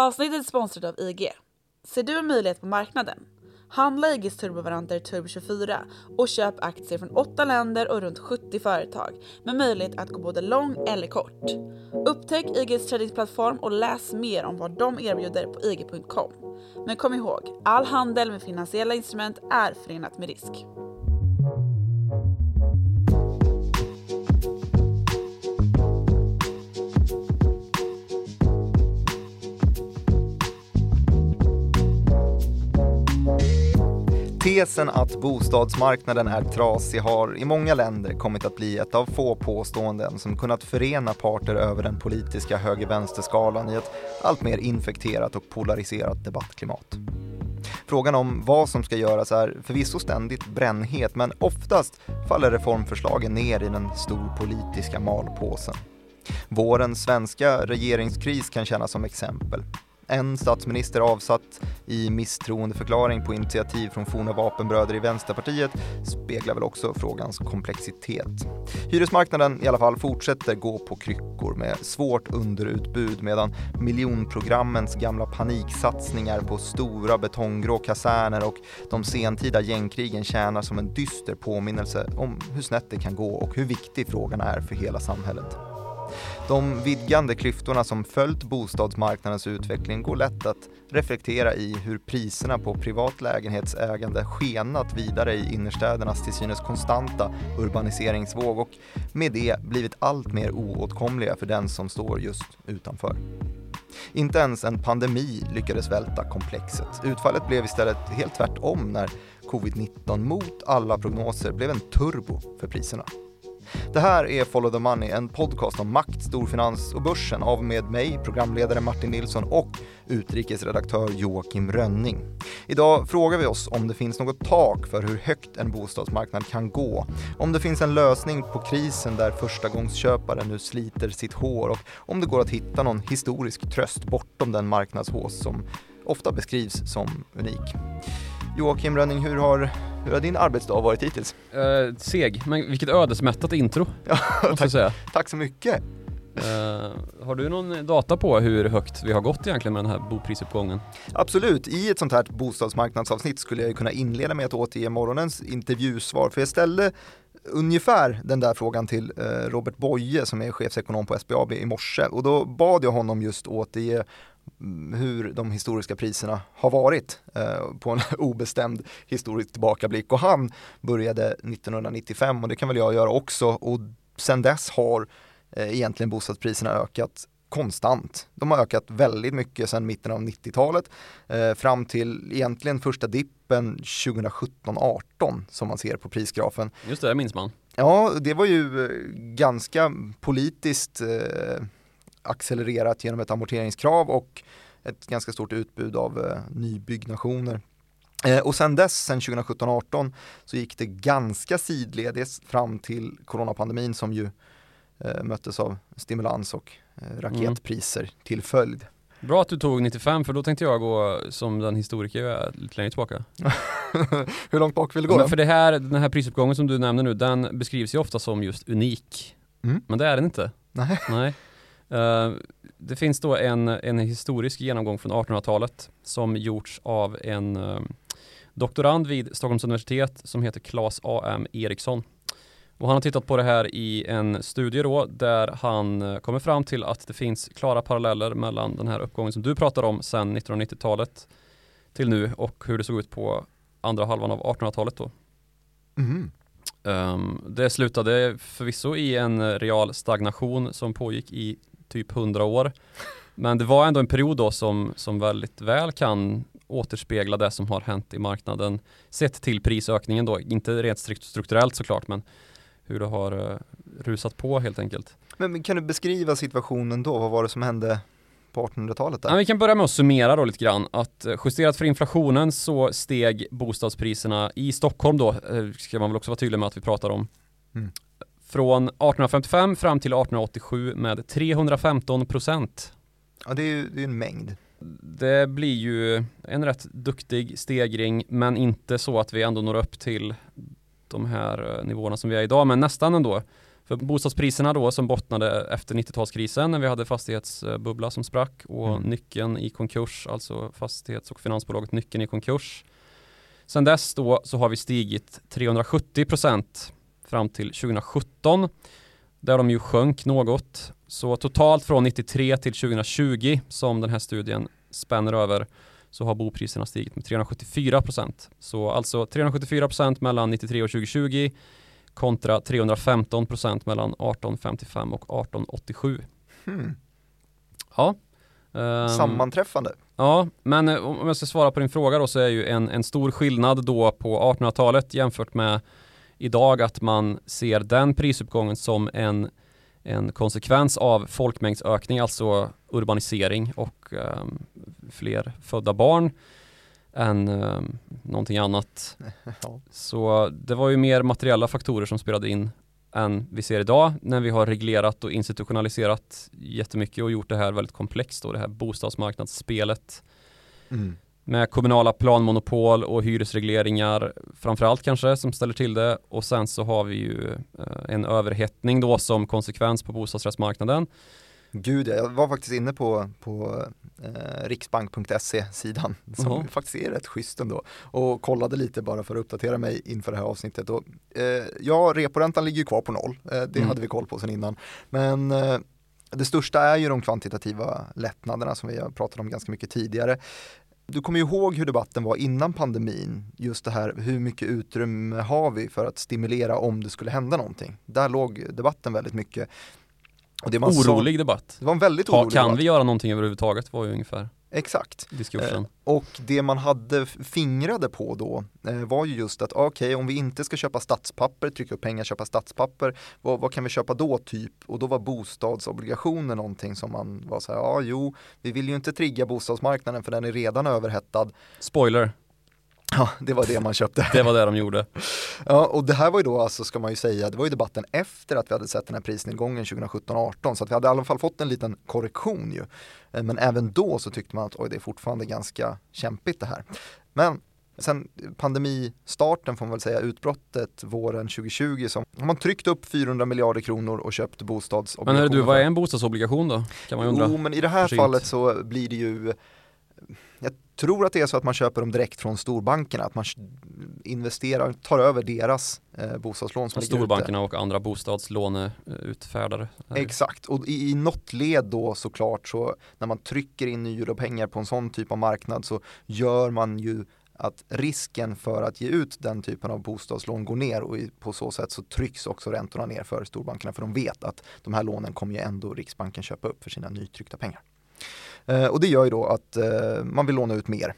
Avsnittet är sponsrat av IG. Ser du en möjlighet på marknaden? Handla IGs turbovaranter Turbo24 och köp aktier från 8 länder och runt 70 företag med möjlighet att gå både lång eller kort. Upptäck IGs tradingplattform och läs mer om vad de erbjuder på ig.com. Men kom ihåg, all handel med finansiella instrument är förenat med risk. Tesen att bostadsmarknaden är trasig har i många länder kommit att bli ett av få påståenden som kunnat förena parter över den politiska höger-vänster-skalan i ett alltmer infekterat och polariserat debattklimat. Frågan om vad som ska göras är förvisso ständigt brännhet men oftast faller reformförslagen ner i den storpolitiska malpåsen. Vårens svenska regeringskris kan tjäna som exempel en statsminister avsatt i misstroendeförklaring på initiativ från forna vapenbröder i Vänsterpartiet speglar väl också frågans komplexitet. Hyresmarknaden i alla fall fortsätter gå på kryckor med svårt underutbud medan miljonprogrammens gamla paniksatsningar på stora betonggrå kaserner och de sentida gängkrigen tjänar som en dyster påminnelse om hur snett det kan gå och hur viktig frågan är för hela samhället. De vidgande klyftorna som följt bostadsmarknadens utveckling går lätt att reflektera i hur priserna på privat lägenhetsägande skenat vidare i innerstädernas till synes konstanta urbaniseringsvåg och med det blivit allt mer oåtkomliga för den som står just utanför. Inte ens en pandemi lyckades välta komplexet. Utfallet blev istället helt tvärtom när covid-19 mot alla prognoser blev en turbo för priserna. Det här är Follow the Money, en podcast om makt, storfinans och börsen av med mig, programledare Martin Nilsson och utrikesredaktör Joakim Rönning. Idag frågar vi oss om det finns något tak för hur högt en bostadsmarknad kan gå, om det finns en lösning på krisen där förstagångsköpare nu sliter sitt hår och om det går att hitta någon historisk tröst bortom den marknadshås som ofta beskrivs som unik. Joakim Rönning, hur har, hur har din arbetsdag varit hittills? Uh, seg, men vilket ödesmättat intro, ja, tack, tack så mycket. Uh, har du någon data på hur högt vi har gått egentligen med den här boprisuppgången? Absolut, i ett sånt här bostadsmarknadsavsnitt skulle jag kunna inleda med att återge morgonens intervjusvar, för jag ställde ungefär den där frågan till eh, Robert Boye som är chefsekonom på SBAB i morse och då bad jag honom just återge hur de historiska priserna har varit eh, på en obestämd historisk tillbakablick och han började 1995 och det kan väl jag göra också och sen dess har eh, egentligen bostadspriserna ökat konstant. De har ökat väldigt mycket sedan mitten av 90-talet eh, fram till egentligen första dippen 2017-18 som man ser på prisgrafen. Just det, det minns man. Ja, det var ju eh, ganska politiskt eh, accelererat genom ett amorteringskrav och ett ganska stort utbud av eh, nybyggnationer. Eh, och sen dess, sen 2017-18, så gick det ganska sidledes fram till coronapandemin som ju eh, möttes av stimulans och eh, raketpriser mm. till följd. Bra att du tog 95 för då tänkte jag gå som den historiker jag är lite längre tillbaka. Hur långt bak vill du gå? Men för det här, den här prisuppgången som du nämner nu, den beskrivs ju ofta som just unik. Mm. Men det är den inte. Nej. Nej. Uh, det finns då en, en historisk genomgång från 1800-talet som gjorts av en uh, doktorand vid Stockholms universitet som heter Claes A.M. Eriksson. Och han har tittat på det här i en studie då där han uh, kommer fram till att det finns klara paralleller mellan den här uppgången som du pratar om sedan 1990-talet till nu och hur det såg ut på andra halvan av 1800-talet då. Mm. Um, det slutade förvisso i en real stagnation som pågick i typ 100 år. Men det var ändå en period då som, som väldigt väl kan återspegla det som har hänt i marknaden sett till prisökningen då, inte rent strukturellt såklart men hur det har uh, rusat på helt enkelt. Men kan du beskriva situationen då? Vad var det som hände på 1800-talet? Ja, vi kan börja med att summera då lite grann att eh, justerat för inflationen så steg bostadspriserna i Stockholm då, eh, ska man väl också vara tydlig med att vi pratar om. Mm från 1855 fram till 1887 med 315 procent. Ja, det är ju det är en mängd. Det blir ju en rätt duktig stegring, men inte så att vi ändå når upp till de här eh, nivåerna som vi är idag, men nästan ändå. För bostadspriserna då som bottnade efter 90-talskrisen när vi hade fastighetsbubbla som sprack och Mm. nyckeln i konkurs, alltså fastighets och finansbolaget Nyckeln i konkurs. Sen dess då så har vi stigit 370% fram till 2017 där de ju sjönk något. Så totalt från 93 till 2020 som den här studien spänner över så har bopriserna stigit med 374%. Så alltså 374% mellan 93 och 2020 kontra 315% mellan 1855 och 1887. Hmm. Ja. ehm, Sammanträffande. Ja, men eh, om jag ska svara på din fråga då så är ju en, en stor skillnad då på 1800-talet jämfört med idag att man ser den prisuppgången som en, en konsekvens av folkmängdsökning, alltså urbanisering och ehm, fler födda barn än um, någonting annat. Så det var ju mer materiella faktorer som spelade in än vi ser idag när vi har reglerat och institutionaliserat jättemycket och gjort det här väldigt komplext då, det här bostadsmarknadsspelet Mm. Med kommunala planmonopol och hyresregleringar framförallt kanske som ställer till det och sen så har vi ju eh, en överhettning då som konsekvens på bostadsrättsmarknaden. Gud, ja, jag var faktiskt inne på, på eh, riksbank.se-sidan som Jaha. faktiskt är rätt schysst ändå och kollade lite bara för att uppdatera mig inför det här avsnittet. Och, eh, ja, reporäntan ligger ju kvar på noll, eh, det Mm. hade vi koll på sedan innan. Men eh, det största är ju de kvantitativa lättnaderna som vi har pratat om ganska mycket tidigare. Du kommer ju ihåg hur debatten var innan pandemin, just det här hur mycket utrymme har vi för att stimulera om det skulle hända någonting. Där låg debatten väldigt mycket. Och det man sa- Orolig debatt. det var en väldigt Ha, orolig kan debatt. vi göra någonting överhuvudtaget var ju ungefär Exakt. diskursen. Eh, och det man hade fingrade på då eh, var ju just att okej om vi inte ska köpa statspapper, trycka upp pengar, köpa statspapper, vad, vad kan vi köpa då typ? Och då var bostadsobligationer någonting som man var så här, ja jo, vi vill ju inte trigga bostadsmarknaden för den är redan överhettad. Spoiler, Ja, det var det man köpte. det var det de gjorde. Ja, och det här var ju då alltså, ska man ju säga, det var ju debatten efter att vi hade sett den här prisnedgången 2017-18, så att vi hade i alla fall fått en liten korrektion ju. Eh, Men även då så tyckte man att oj, det är fortfarande ganska kämpigt det här. Men sen pandemistarten får man väl säga, utbrottet våren 2020, så har man tryckt upp 400 miljarder kronor och köpt Men bostadsobligationer. hörru du, vad är en bostadsobligation då? Kan man undra. Jo, men i det här Försynt. fallet så blir det ju jag tror att det är så att man köper dem direkt från storbankerna, att man investerar, tar över deras eh, bostadslån som storbankerna och andra bostadslåneutfärdare. Exakt, och i, i något led då såklart så när man trycker in nya pengar på en sån typ av marknad så gör man ju att risken för att ge ut den typen av bostadslån går ner och på så sätt så trycks också räntorna ner för storbankerna för de vet att de här lånen kommer ju ändå Riksbanken köpa upp för sina nytryckta pengar. Eh, och det gör ju då att eh, man vill låna ut mer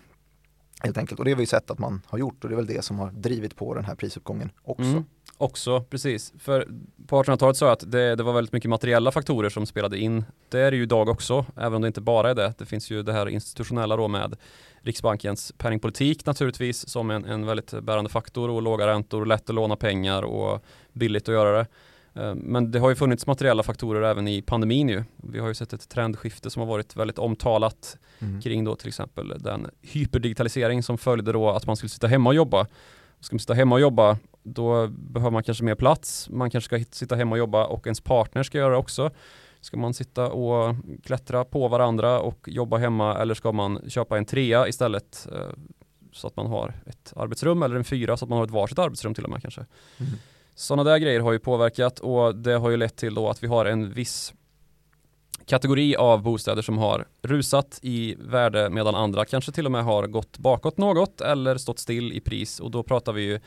helt enkelt och det har vi sett att man har gjort och det är väl det som har drivit på den här prisuppgången också. Mm, också, precis. För på 1800-talet sa jag att det, det var väldigt mycket materiella faktorer som spelade in. Det är det ju idag också, även om det inte bara är det. Det finns ju det här institutionella då med Riksbankens penningpolitik naturligtvis som en, en väldigt bärande faktor och låga räntor, lätt att låna pengar och billigt att göra det. Eh, Men det har ju funnits materiella faktorer även i pandemin ju. Vi har ju sett ett trendskifte som har varit väldigt omtalat Mm. kring då till exempel den hyperdigitalisering som följde då att man skulle sitta hemma och jobba. Ska man sitta hemma och jobba då behöver man kanske mer plats. Man kanske ska sitta hemma och jobba och ens partner ska göra det också. Ska man sitta och klättra på varandra och jobba hemma eller ska man köpa en trea istället eh, så att man har ett arbetsrum eller en fyra så att man har ett varsitt arbetsrum till och med kanske. Mm. Sådana där grejer har ju påverkat och det har ju lett till då att vi har en viss kategori av bostäder som har rusat i värde medan andra kanske till och med har gått bakåt något eller stått still i pris och då pratar vi ju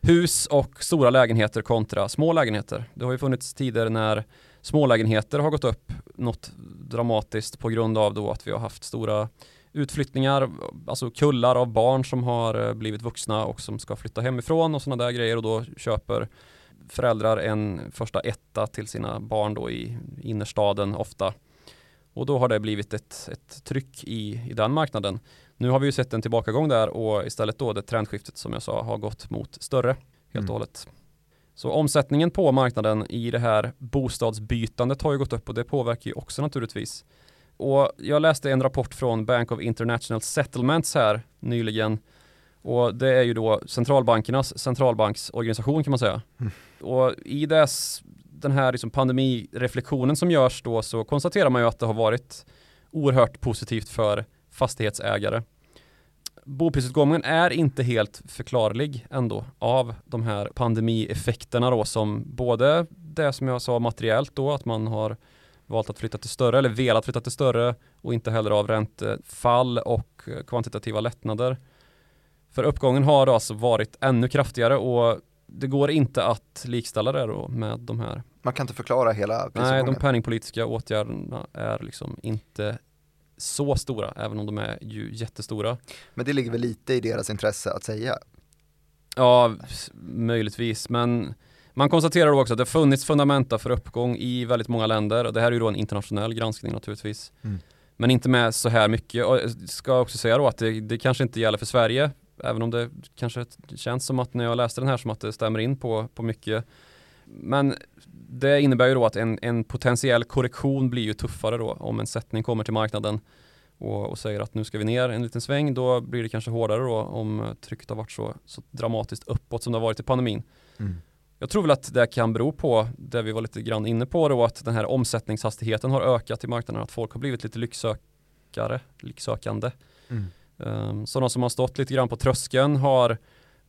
hus och stora lägenheter kontra små lägenheter. Det har ju funnits tider när smålägenheter har gått upp något dramatiskt på grund av då att vi har haft stora utflyttningar, alltså kullar av barn som har eh, blivit vuxna och som ska flytta hemifrån och sådana där grejer och då köper föräldrar en första etta till sina barn då i innerstaden ofta. Och då har det blivit ett, ett tryck i, i den marknaden. Nu har vi ju sett en tillbakagång där och istället då det trendskiftet som jag sa har gått mot större helt Mm. och hållet. Så omsättningen på marknaden i det här bostadsbytandet har ju gått upp och det påverkar ju också naturligtvis. Och jag läste en rapport från Bank of International Settlements här nyligen Och det är ju då centralbankernas centralbanksorganisation kan man säga. Mm. Och i dess, den här liksom pandemireflektionen som görs då så konstaterar man ju att det har varit oerhört positivt för fastighetsägare. Boprisuppgången är inte helt förklarlig ändå av de här pandemieffekterna då som både det som jag sa materiellt då att man har valt att flytta till större eller velat flytta till större och inte heller av räntefall och kvantitativa lättnader. För uppgången har alltså varit ännu kraftigare och det går inte att likställa det då med de här. Man kan inte förklara hela Nej, prisuppgången. de penningpolitiska åtgärderna är liksom inte så stora, även om de är ju jättestora. Men det ligger väl lite i deras intresse att säga. Ja, möjligtvis, men man konstaterar då också att det funnits fundamenta för uppgång i väldigt många länder och det här är ju då en internationell granskning naturligtvis. Mm. Men inte med så här mycket och jag ska också säga då att det, det kanske inte gäller för Sverige även om det kanske känns som att när jag läste den här som att det stämmer in på, på mycket. Men det innebär ju då att en, en potentiell korrektion blir ju tuffare då om en sättning kommer till marknaden och, och säger att nu ska vi ner en liten sväng då blir det kanske hårdare då om trycket har varit så, så dramatiskt uppåt som det har varit i pandemin. Mm. Jag tror väl att det kan bero på det vi var lite grann inne på då att den här omsättningshastigheten har ökat i marknaden att folk har blivit lite lycksökare, lycksökande. Mm. Ehm, um, sådana som har stått lite grann på tröskeln har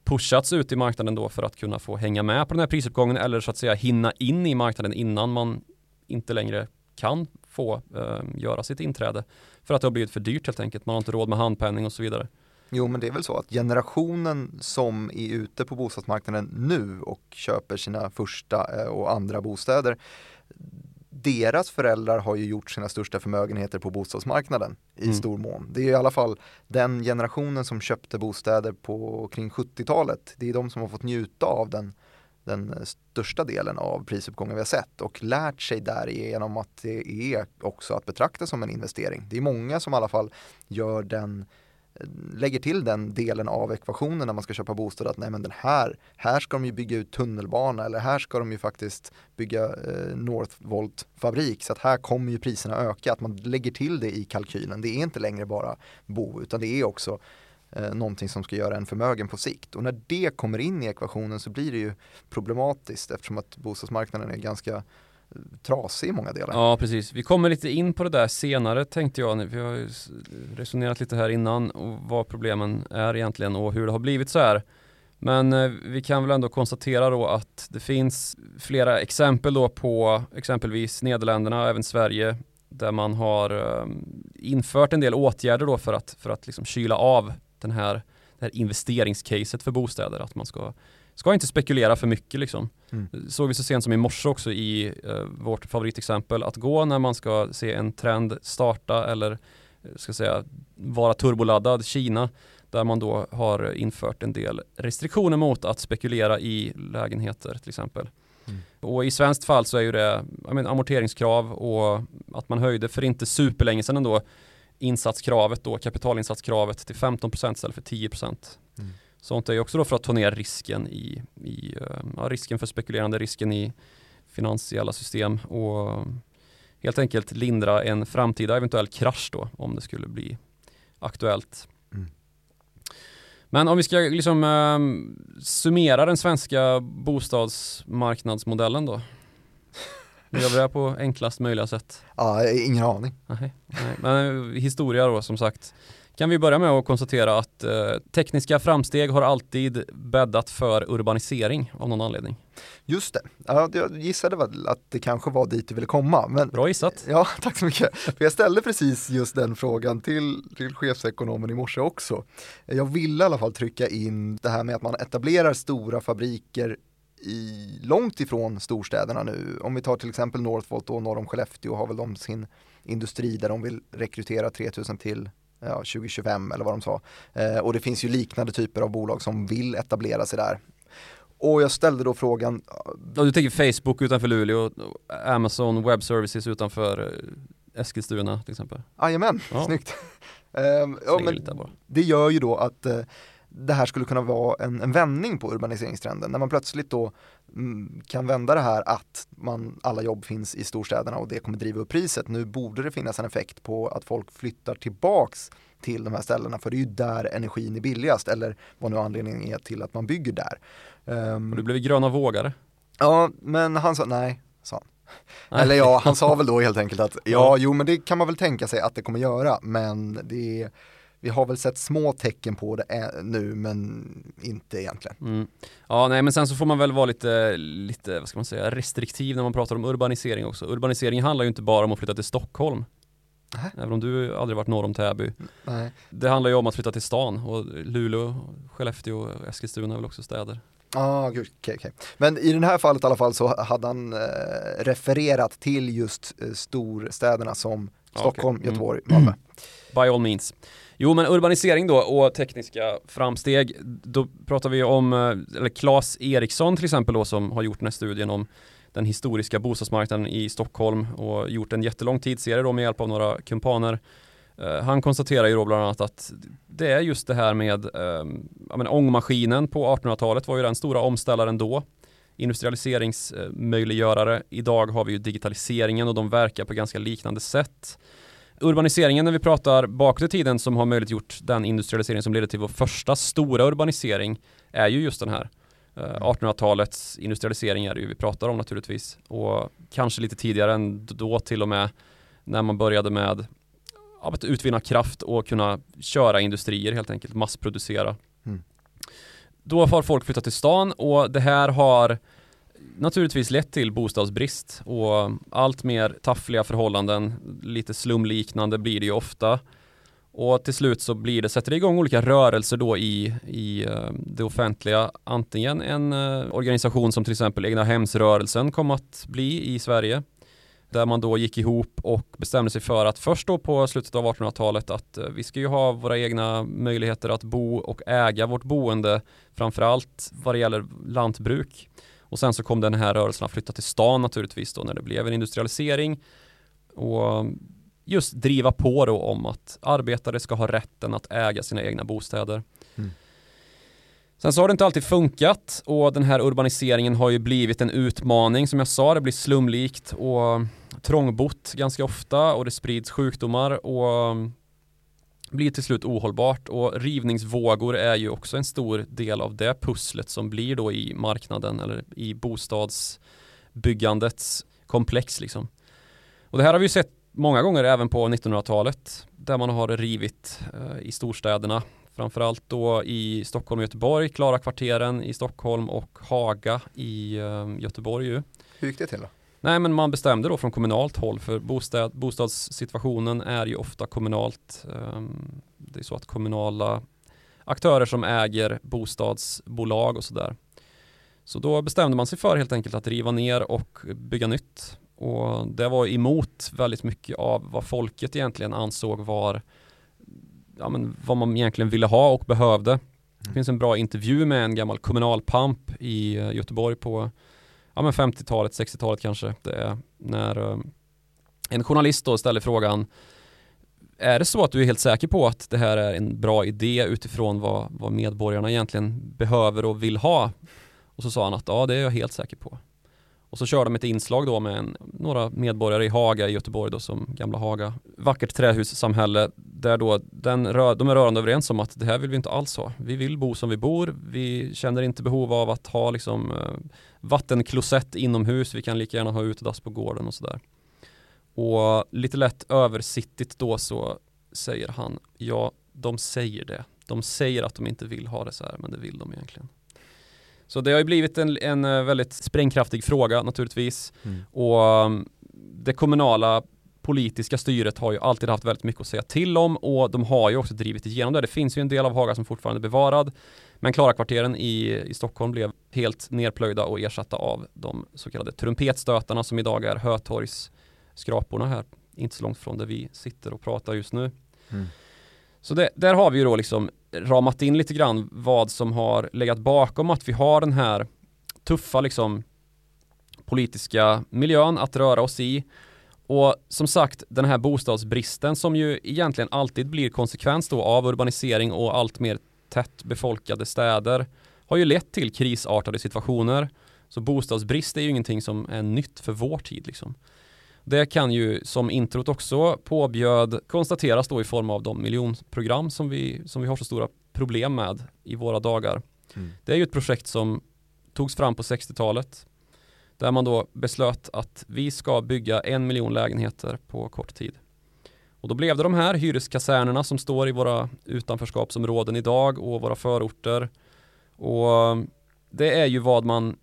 pushats ut i marknaden då för att kunna få hänga med på den här prisuppgången eller så att säga hinna in i marknaden innan man inte längre kan få um, göra sitt inträde för att det har blivit för dyrt helt enkelt. Man har inte råd med handpenning och så vidare. Jo men det är väl så att generationen som är ute på bostadsmarknaden nu och köper sina första eh, och andra bostäder deras föräldrar har ju gjort sina största förmögenheter på bostadsmarknaden i Mm. stor mån. Det är i alla fall den generationen som köpte bostäder på kring 70-talet. Det är de som har fått njuta av den, den största delen av prisuppgången vi har sett och lärt sig därigenom att det är också att betrakta som en investering. Det är många som i alla fall gör den lägger till den delen av ekvationen när man ska köpa bostad att nej men den här, här ska de ju bygga ut tunnelbana eller här ska de ju faktiskt bygga eh, Northvolt fabrik så att här kommer ju priserna öka, att man lägger till det i kalkylen. Det är inte längre bara bo utan det är också eh, någonting som ska göra en förmögen på sikt och när det kommer in i ekvationen så blir det ju problematiskt eftersom att bostadsmarknaden är ganska trasig i många delar. Ja, precis. Vi kommer lite in på det där senare tänkte jag. Vi har resonerat lite här innan och vad problemen är egentligen och hur det har blivit så här. Men eh, vi kan väl ändå konstatera då att det finns flera exempel då på exempelvis Nederländerna och även Sverige där man har eh, infört en del åtgärder då för att, för att liksom kyla av den här, det här investeringscaset för bostäder. Att man ska, ska inte spekulera för mycket liksom Mm. såg vi så sent som i morse också i eh, vårt favoritexempel att gå när man ska se en trend starta eller eh, ska säga vara turboladdad Kina där man då har infört en del restriktioner mot att spekulera i lägenheter till exempel. Mm. Och i svenskt fall så är ju det menar, amorteringskrav och att man höjde för inte superlänge sedan ändå insatskravet då, kapitalinsatskravet till 15% istället för 10%. Mm. Sånt är ju också då för att ta ner risken i, i eh, ja, risken för spekulerande, risken i finansiella system och helt enkelt lindra en framtida eventuell krasch då om det skulle bli aktuellt. Mm. Men om vi ska liksom eh, summera den svenska bostadsmarknadsmodellen då. Gör vi det här på enklast möjliga sätt. Ja, ingen aning. Nej, nej. Men eh, historia då som sagt. Kan vi börja med att konstatera att eh, tekniska framsteg har alltid bäddat för urbanisering av någon anledning. Just det, ja, jag gissade väl att det kanske var dit du ville komma. Men Bra gissat. Ja, tack så mycket. För jag ställde precis just den frågan till, till chefsekonomen i morse också. Jag ville i alla fall trycka in det här med att man etablerar stora fabriker i, långt ifrån storstäderna nu. Om vi tar till exempel Northvolt och norr om Skellefteå har väl de sin industri där de vill rekrytera 3000 till ja, 2025 eller vad de sa. Eh, och det finns ju liknande typer av bolag som vill etablera sig där. Och jag ställde då frågan, Ja, du tänker Facebook utanför Luleå, Amazon Web Services utanför eh, Eskilstuna till exempel. jajamän, Ja. snyggt. Ehm, ja, men det gör ju då att eh, det här skulle kunna vara en, en vändning på urbaniseringstrenden. När man plötsligt då mm, kan vända det här att man, alla jobb finns i storstäderna och det kommer driva upp priset. Nu borde det finnas en effekt på att folk flyttar tillbaks till de här ställena för det är ju där energin är billigast eller vad nu anledningen är till att man bygger där. Um, och det blev gröna vågare. Ja, men han sa nej, sa han. Nej. Eller ja, han sa väl då helt enkelt att ja, jo men det kan man väl tänka sig att det kommer göra, men det är vi har väl sett små tecken på det nu men inte egentligen. Mm. Ja nej men sen så får man väl vara lite, lite vad ska man säga, restriktiv när man pratar om urbanisering också. Urbanisering handlar ju inte bara om att flytta till Stockholm. Nä. Även om du aldrig varit norr om Täby. Nej. Det handlar ju om att flytta till stan och Luleå, Skellefteå och Eskilstuna är väl också städer. Ah, okej, okay, okay. Men i det här fallet i alla fall så hade han eh, refererat till just eh, storstäderna som Stockholm, okay. mm. Göteborg, Malmö. By all means. Jo men urbanisering då och tekniska framsteg, då pratar vi om, eh, eller Claes Eriksson till exempel då som har gjort den här studien om den historiska bostadsmarknaden i Stockholm och gjort en jättelång tidsserie då med hjälp av några kumpaner. Eh, han konstaterar ju då bland annat att det är just det här med ehm, ja men ångmaskinen på 1800-talet var ju den stora omställaren då. Industrialiseringsmöjliggörare. Eh, Idag har vi ju digitaliseringen och de verkar på ganska liknande sätt urbaniseringen när vi pratar bakåt i tiden som har möjliggjort den industrialisering som ledde till vår första stora urbanisering är ju just den här. 1800-talets eh, industrialisering är det ju vi pratar om naturligtvis och kanske lite tidigare än då till och med när man började med att utvinna kraft och kunna köra industrier helt enkelt, massproducera. Mm. Då har folk flyttat till stan och det här har naturligtvis lett till bostadsbrist och allt mer taffliga förhållanden, lite slumliknande blir det ju ofta. Och till slut så blir det, sätter det igång olika rörelser då i, i eh, det offentliga. Antingen en eh, organisation som till exempel Egna hemsrörelsen kom att bli i Sverige. Där man då gick ihop och bestämde sig för att först då på slutet av 1800-talet att eh, vi ska ju ha våra egna möjligheter att bo och äga vårt boende. Framförallt vad det gäller lantbruk. Och sen så kom den här rörelsen att flytta till stan naturligtvis då när det blev en industrialisering. Och just driva på då om att arbetare ska ha rätten att äga sina egna bostäder. Mm. Sen så har det inte alltid funkat och den här urbaniseringen har ju blivit en utmaning som jag sa, det blir slumlikt och trångbott ganska ofta och det sprids sjukdomar och blir till slut ohållbart och rivningsvågor är ju också en stor del av det pusslet som blir då i marknaden eller i bostadsbyggandets komplex liksom. Och det här har vi ju sett många gånger även på 1900-talet där man har rivit eh, i storstäderna framförallt då i Stockholm och Göteborg, Klara kvarteren i Stockholm och Haga i eh, Göteborg ju. Hur gick det till då? Nej men man bestämde då från kommunalt håll för bostad, bostadssituationen är ju ofta kommunalt. Um, det är så att kommunala aktörer som äger bostadsbolag och sådär. Så då bestämde man sig för helt enkelt att riva ner och bygga nytt. Och det var emot väldigt mycket av vad folket egentligen ansåg var ja, men vad man egentligen ville ha och behövde. Det mm. finns en bra intervju med en gammal kommunalpamp i eh, Göteborg på ja, men 50-talet, 60-talet kanske. Det är när eh, en journalist då ställer frågan är det så att du är helt säker på att det här är en bra idé utifrån vad, vad medborgarna egentligen behöver och vill ha? Och så sa han att ja, det är jag helt säker på. Och så kör de ett inslag då med en, några medborgare i Haga i Göteborg då som gamla Haga. Vackert trähussamhälle där då den, de är rörande överens om att det här vill vi inte alls ha. Vi vill bo som vi bor. Vi känner inte behov av att ha liksom eh, vattenklosett inomhus. Vi kan lika gärna ha utedass på gården och sådär. Och lite lätt översittigt då så säger han ja, de säger det. De säger att de inte vill ha det så här, men det vill de egentligen. Så det har ju blivit en, en eh, väldigt sprängkraftig fråga naturligtvis. Mm. Och um, det kommunala politiska styret har ju alltid haft väldigt mycket att säga till om och de har ju också drivit igenom det. Det finns ju en del av Haga som fortfarande är bevarad. Men Klarakvarteren i, i Stockholm blev helt nerplöjda och ersatta av de så kallade trumpetstötarna som idag är Hötorgsskraporna här, inte så långt från där vi sitter och pratar just nu. Mm. Så det, där har vi ju då liksom ramat in lite grann vad som har legat bakom att vi har den här tuffa liksom politiska miljön att röra oss i. Och som sagt, den här bostadsbristen som ju egentligen alltid blir konsekvens då av urbanisering och allt mer tätt befolkade städer har ju lett till krisartade situationer. Så bostadsbrist är ju ingenting som är nytt för vår tid liksom. Det kan ju som introt också påbjöd konstateras då i form av de miljonprogram som vi, som vi har så stora problem med i våra dagar. Mm. Det är ju ett projekt som togs fram på 60-talet där man då beslöt att vi ska bygga en miljon lägenheter på kort tid. Och då blev det de här hyreskasernerna som står i våra utanförskapsområden idag och våra förorter. Och det är ju vad man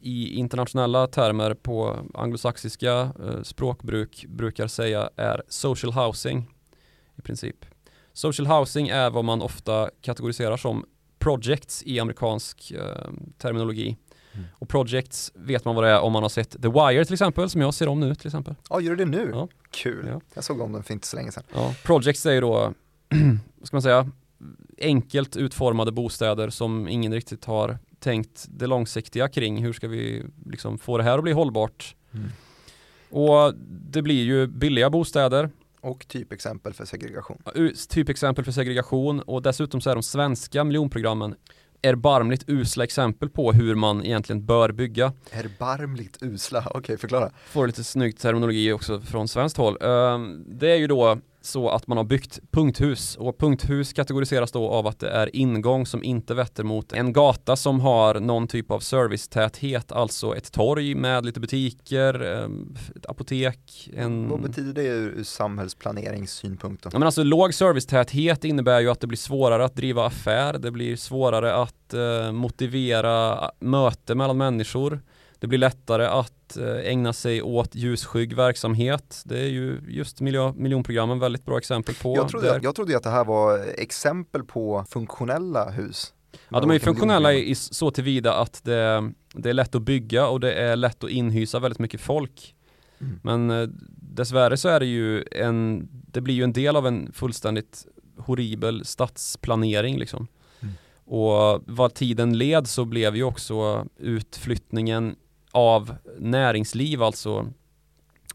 i internationella termer på anglosaxiska eh, språkbruk brukar säga är social housing i princip. Social housing är vad man ofta kategoriserar som projects i amerikansk eh, terminologi. Mm. Och projects vet man vad det är om man har sett The Wire till exempel, som jag ser om nu till exempel. Ja, gör du det nu? Ja. Kul. Ja. Jag såg om den för inte så länge sedan. Ja, projects är ju då, vad ska man säga, enkelt utformade bostäder som ingen riktigt har tänkt det långsiktiga kring. Hur ska vi liksom få det här att bli hållbart? Mm. Och det blir ju billiga bostäder. Och typexempel för segregation. Typexempel för segregation och dessutom så är de svenska miljonprogrammen erbarmligt usla exempel på hur man egentligen bör bygga. Erbarmligt usla, okej okay, förklara. Får lite snyggt terminologi också från svenskt håll. Ehm, det är ju då så att man har byggt punkthus och punkthus kategoriseras då av att det är ingång som inte vetter mot en gata som har någon typ av servicetäthet, alltså ett torg med lite butiker, ehm, ett apotek. En... Vad betyder det ur samhällsplaneringssynpunkt? Ja, men alltså låg servicetäthet innebär ju att det blir svårare att driva affär, det blir svårare att eh, motivera möte mellan människor. Det blir lättare att eh, ägna sig åt ljusskygg verksamhet. Det är ju just miljö, miljonprogrammen väldigt bra exempel på. Jag trodde, jag trodde att det här var exempel på funktionella hus. Ja, de är funktionella i, så tillvida att det, det, är lätt att bygga och det är lätt att inhysa väldigt mycket folk. Mm. Men eh, dessvärre så är det ju en, det blir ju en del av en fullständigt horribel stadsplanering liksom. Mm. Och vad tiden led så blev ju också utflyttningen av näringsliv, alltså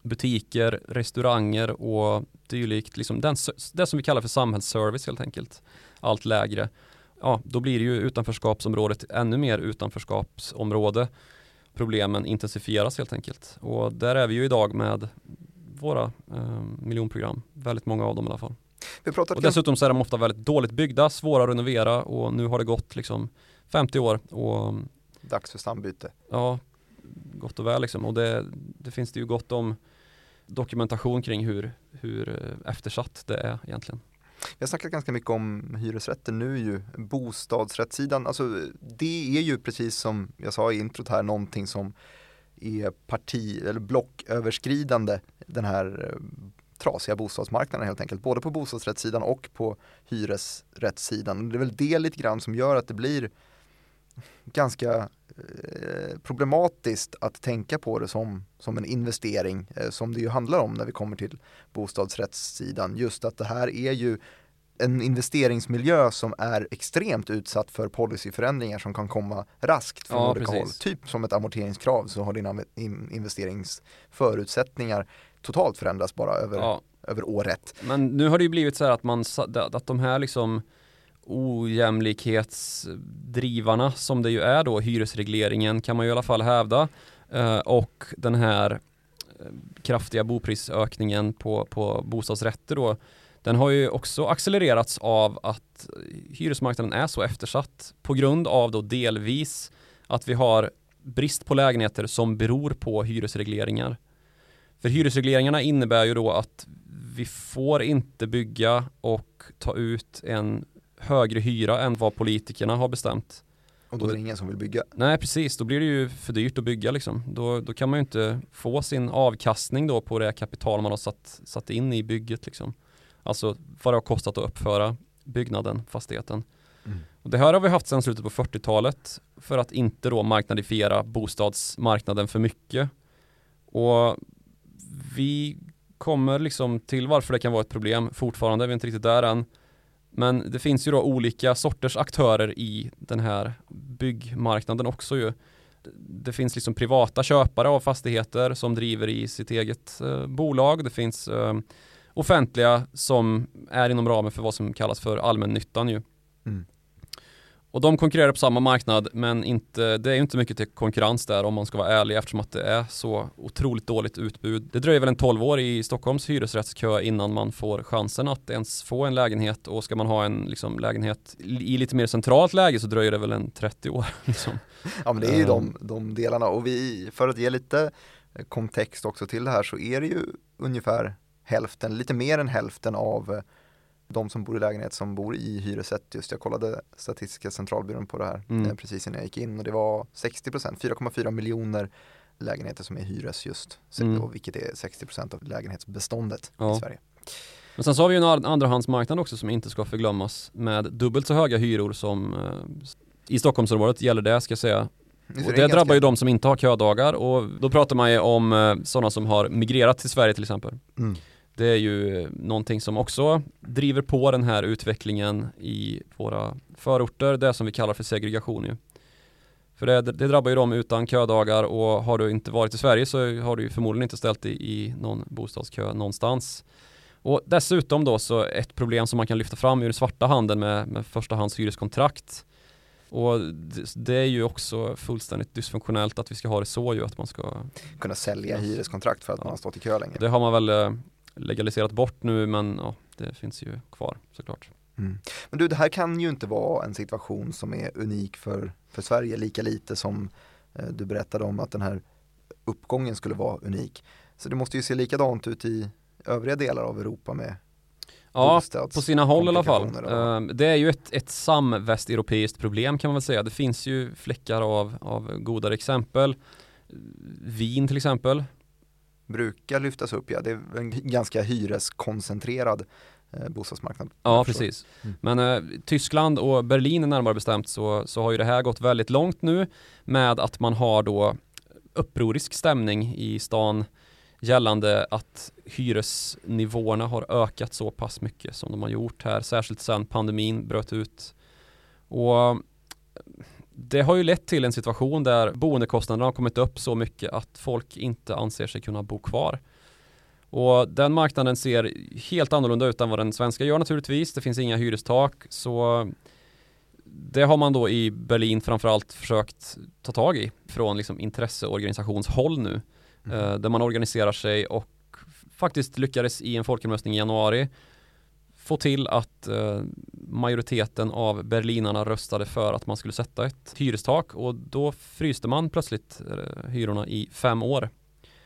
butiker, restauranger och dylikt, liksom den, det som vi kallar för samhällsservice helt enkelt, allt lägre. Ja, då blir ju utanförskapsområdet ännu mer utanförskapsområde. Problemen intensifieras helt enkelt. Och där är vi ju idag med våra eh, miljonprogram, väldigt många av dem i alla fall. och dessutom så är de ofta väldigt dåligt byggda, svåra att renovera och nu har det gått liksom 50 år. Och, Dags för stambyte. Ja, gott och väl liksom. Och det, det finns det ju gott om dokumentation kring hur, hur eh, eftersatt det är egentligen. Vi har snackat ganska mycket om hyresrätter nu ju, bostadsrättssidan, alltså det är ju precis som jag sa i introt här någonting som är parti eller blocköverskridande den här eh, trasiga bostadsmarknaden helt enkelt, både på bostadsrättssidan och på hyresrättssidan. Det är väl det lite grann som gör att det blir ganska problematiskt att tänka på det som, som en investering eh, som det ju handlar om när vi kommer till bostadsrättssidan. Just att det här är ju en investeringsmiljö som är extremt utsatt för policyförändringar som kan komma raskt från ja, olika håll. Typ som ett amorteringskrav så har dina investeringsförutsättningar totalt förändrats bara över, ja. över året. Men nu har det ju blivit så här att, man, att de här liksom ojämlikhetsdrivarna som det ju är då, hyresregleringen kan man ju i alla fall hävda eh, och den här eh, kraftiga boprisökningen på, på bostadsrätter då den har ju också accelererats av att hyresmarknaden är så eftersatt på grund av då delvis att vi har brist på lägenheter som beror på hyresregleringar. För hyresregleringarna innebär ju då att vi får inte bygga och ta ut en högre hyra än vad politikerna har bestämt. Och då är det ingen som vill bygga? Nej precis, då blir det ju för dyrt att bygga liksom. Då, då kan man ju inte få sin avkastning då på det kapital man har satt, satt in i bygget liksom. Alltså vad det har kostat att uppföra byggnaden, fastigheten. Mm. Och det här har vi haft sedan slutet på 40-talet för att inte då marknadifiera bostadsmarknaden för mycket. Och vi kommer liksom till varför det kan vara ett problem fortfarande, vi är inte riktigt där än. Men det finns ju då olika sorters aktörer i den här byggmarknaden också ju. Det finns liksom privata köpare av fastigheter som driver i sitt eget eh, bolag. Det finns eh, offentliga som är inom ramen för vad som kallas för allmännyttan ju. Mm och de konkurrerar på samma marknad men inte, det är inte mycket till konkurrens där om man ska vara ärlig eftersom att det är så otroligt dåligt utbud. Det dröjer väl en 12 år i Stockholms hyresrättskö innan man får chansen att ens få en lägenhet och ska man ha en liksom, lägenhet i lite mer centralt läge så dröjer det väl en 30 år. Liksom. Ja men det är ju de, de delarna och vi, för att ge lite kontext också till det här så är det ju ungefär hälften, lite mer än hälften av de som bor i lägenhet som bor i hyresrätt just. Jag kollade Statistiska centralbyrån på det här mm. Eh, precis innan jag gick in och det var 60% 4,4 miljoner lägenheter som är hyres just, mm. vilket är 60% av lägenhetsbeståndet ja. i Sverige. Men sen så har vi ju en andrahandsmarknad också som inte ska förglömmas med dubbelt så höga hyror som eh, i Stockholmsområdet gäller det ska jag säga. Och det drabbar ju de som inte har ködagar och då pratar man ju om eh, sådana som har migrerat till Sverige till exempel. Mm. Det är ju någonting som också driver på den här utvecklingen i våra förorter, det som vi kallar för segregation ju. För det, det drabbar ju dem utan ködagar och har du inte varit i Sverige så har du ju förmodligen inte ställt dig i någon bostadskö någonstans. Och dessutom då så ett problem som man kan lyfta fram ur svarta handeln med, med förstahands hyreskontrakt. Och det, det, är ju också fullständigt dysfunktionellt att vi ska ha det så ju att man ska kunna sälja hyreskontrakt för att ja. man har stått i kö länge. Det har man väl eh, legaliserat bort nu men ja, det finns ju kvar såklart. Mm. Men du, det här kan ju inte vara en situation som är unik för, för Sverige lika lite som eh, du berättade om att den här uppgången skulle vara unik. Så det måste ju se likadant ut i övriga delar av Europa med Ja, på sina håll i alla fall. Uh, det är ju ett, ett samvästeuropeiskt problem kan man väl säga. Det finns ju fläckar av, av godare exempel. Wien till exempel brukar lyftas upp. Ja, det är en ganska hyreskoncentrerad eh, bostadsmarknad. Ja, precis. Mm. Men eh, Tyskland och Berlin närmare bestämt så, så har ju det här gått väldigt långt nu med att man har då upprorisk stämning i stan gällande att hyresnivåerna har ökat så pass mycket som de har gjort här, särskilt sedan pandemin bröt ut. Och det har ju lett till en situation där boendekostnaderna har kommit upp så mycket att folk inte anser sig kunna bo kvar. Och den marknaden ser helt annorlunda ut än vad den svenska gör naturligtvis. Det finns inga hyrestak så det har man då i Berlin framförallt försökt ta tag i från liksom intresseorganisationshåll nu. Mm. Eh, där man organiserar sig och faktiskt lyckades i en folkomröstning i januari få till att eh, majoriteten av berlinarna röstade för att man skulle sätta ett hyrestak och då fryste man plötsligt eh, hyrorna i fem år.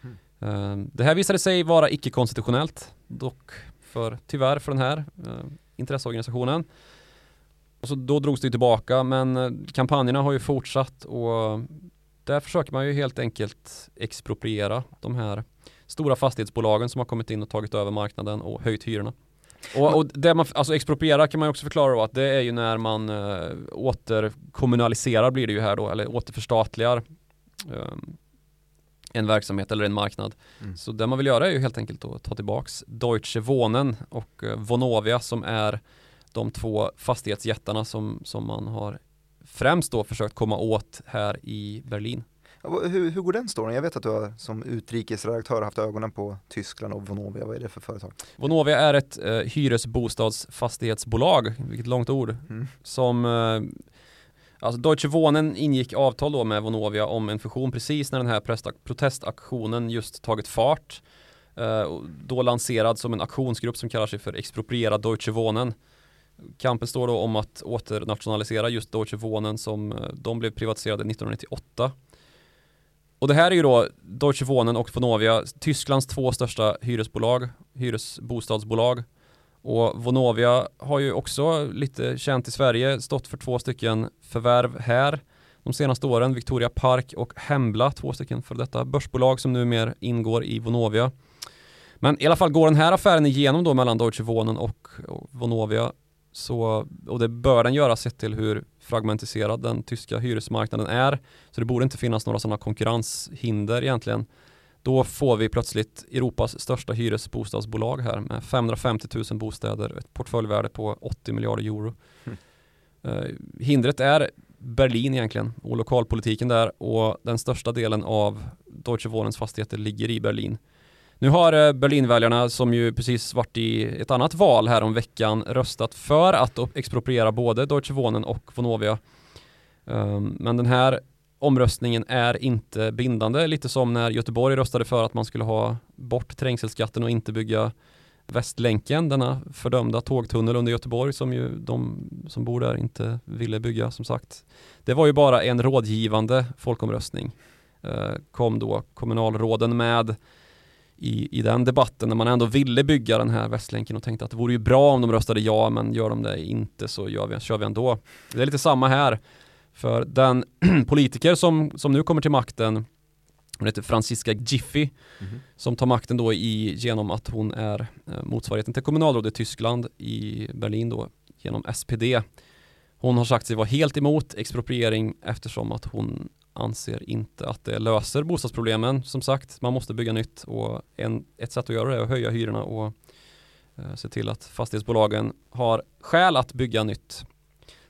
Mm. Eh, det här visade sig vara icke-konstitutionellt dock för tyvärr för den här intresseorganisationen. Och så då drogs det tillbaka men kampanjerna har ju fortsatt och där försöker man ju helt enkelt expropriera de här stora fastighetsbolagen som har kommit in och tagit över marknaden och höjt hyrorna. Och, och det man, alltså expropriera kan man också förklara då att det är ju när man äh, återkommunaliserar blir det ju här då, eller återförstatligar äh, en verksamhet eller en marknad. Mm. Så det man vill göra är ju helt enkelt att ta tillbaks Deutsche Wohnen och äh, Vonovia som är de två fastighetsjättarna som, som man har främst då försökt komma åt här i Berlin. Hur, hur går den storyn? Jag vet att du har som utrikesredaktör haft ögonen på Tyskland och Vonovia. Vad är det för företag? Vonovia är ett eh, hyresbostadsfastighetsbolag, vilket långt ord, mm. som eh, Alltså Deutsche Wohnen ingick avtal då med Vonovia om en fusion precis när den här protestaktionen just tagit fart. Eh, då lanserad som en aktionsgrupp som kallar sig för Expropriera Deutsche Wohnen. Kampen står då om att åternationalisera just Deutsche Wohnen som eh, de blev privatiserade 1998. Och det här är ju då Deutsche Wohnen och Vonovia, Tysklands två största hyresbolag, hyresbostadsbolag. Och Vonovia har ju också lite känt i Sverige stått för två stycken förvärv här de senaste åren. Victoria Park och Hembla, två stycken för detta börsbolag som numera ingår i Vonovia. Men i alla fall går den här affären igenom då mellan Deutsche Wohnen och, och Vonovia. Så, och det bör den göra sett till hur fragmentiserad den tyska hyresmarknaden är. Så det borde inte finnas några sådana konkurrenshinder egentligen. Då får vi plötsligt Europas största hyresbostadsbolag här med 550 000 bostäder, ett portföljvärde på 80 miljarder euro. Mm. Uh, hindret är Berlin egentligen och lokalpolitiken där och den största delen av Deutsche Wohnens fastigheter ligger i Berlin. Nu har eh, Berlinväljarna som ju precis varit i ett annat val här om veckan röstat för att expropriera både Deutsche Wohnen och Vonovia. Ehm, men den här omröstningen är inte bindande, lite som när Göteborg röstade för att man skulle ha bort trängselskatten och inte bygga Västlänken, denna fördömda tågtunnel under Göteborg som ju de som bor där inte ville bygga som sagt. Det var ju bara en rådgivande folkomröstning. Ehm, kom då kommunalråden med i, i den debatten när man ändå ville bygga den här Västlänken och tänkte att det vore ju bra om de röstade ja men gör de det inte så gör vi, kör vi ändå. Det är lite samma här. För den politiker som, som nu kommer till makten hon heter Franziska Giffy mm. som tar makten då i, genom att hon är eh, motsvarigheten till kommunalråd i Tyskland i Berlin då genom SPD. Hon har sagt sig vara helt emot expropriering eftersom att hon anser inte att det löser bostadsproblemen. Som sagt, man måste bygga nytt och en, ett sätt att göra det är att höja hyrorna och eh, se till att fastighetsbolagen har skäl att bygga nytt.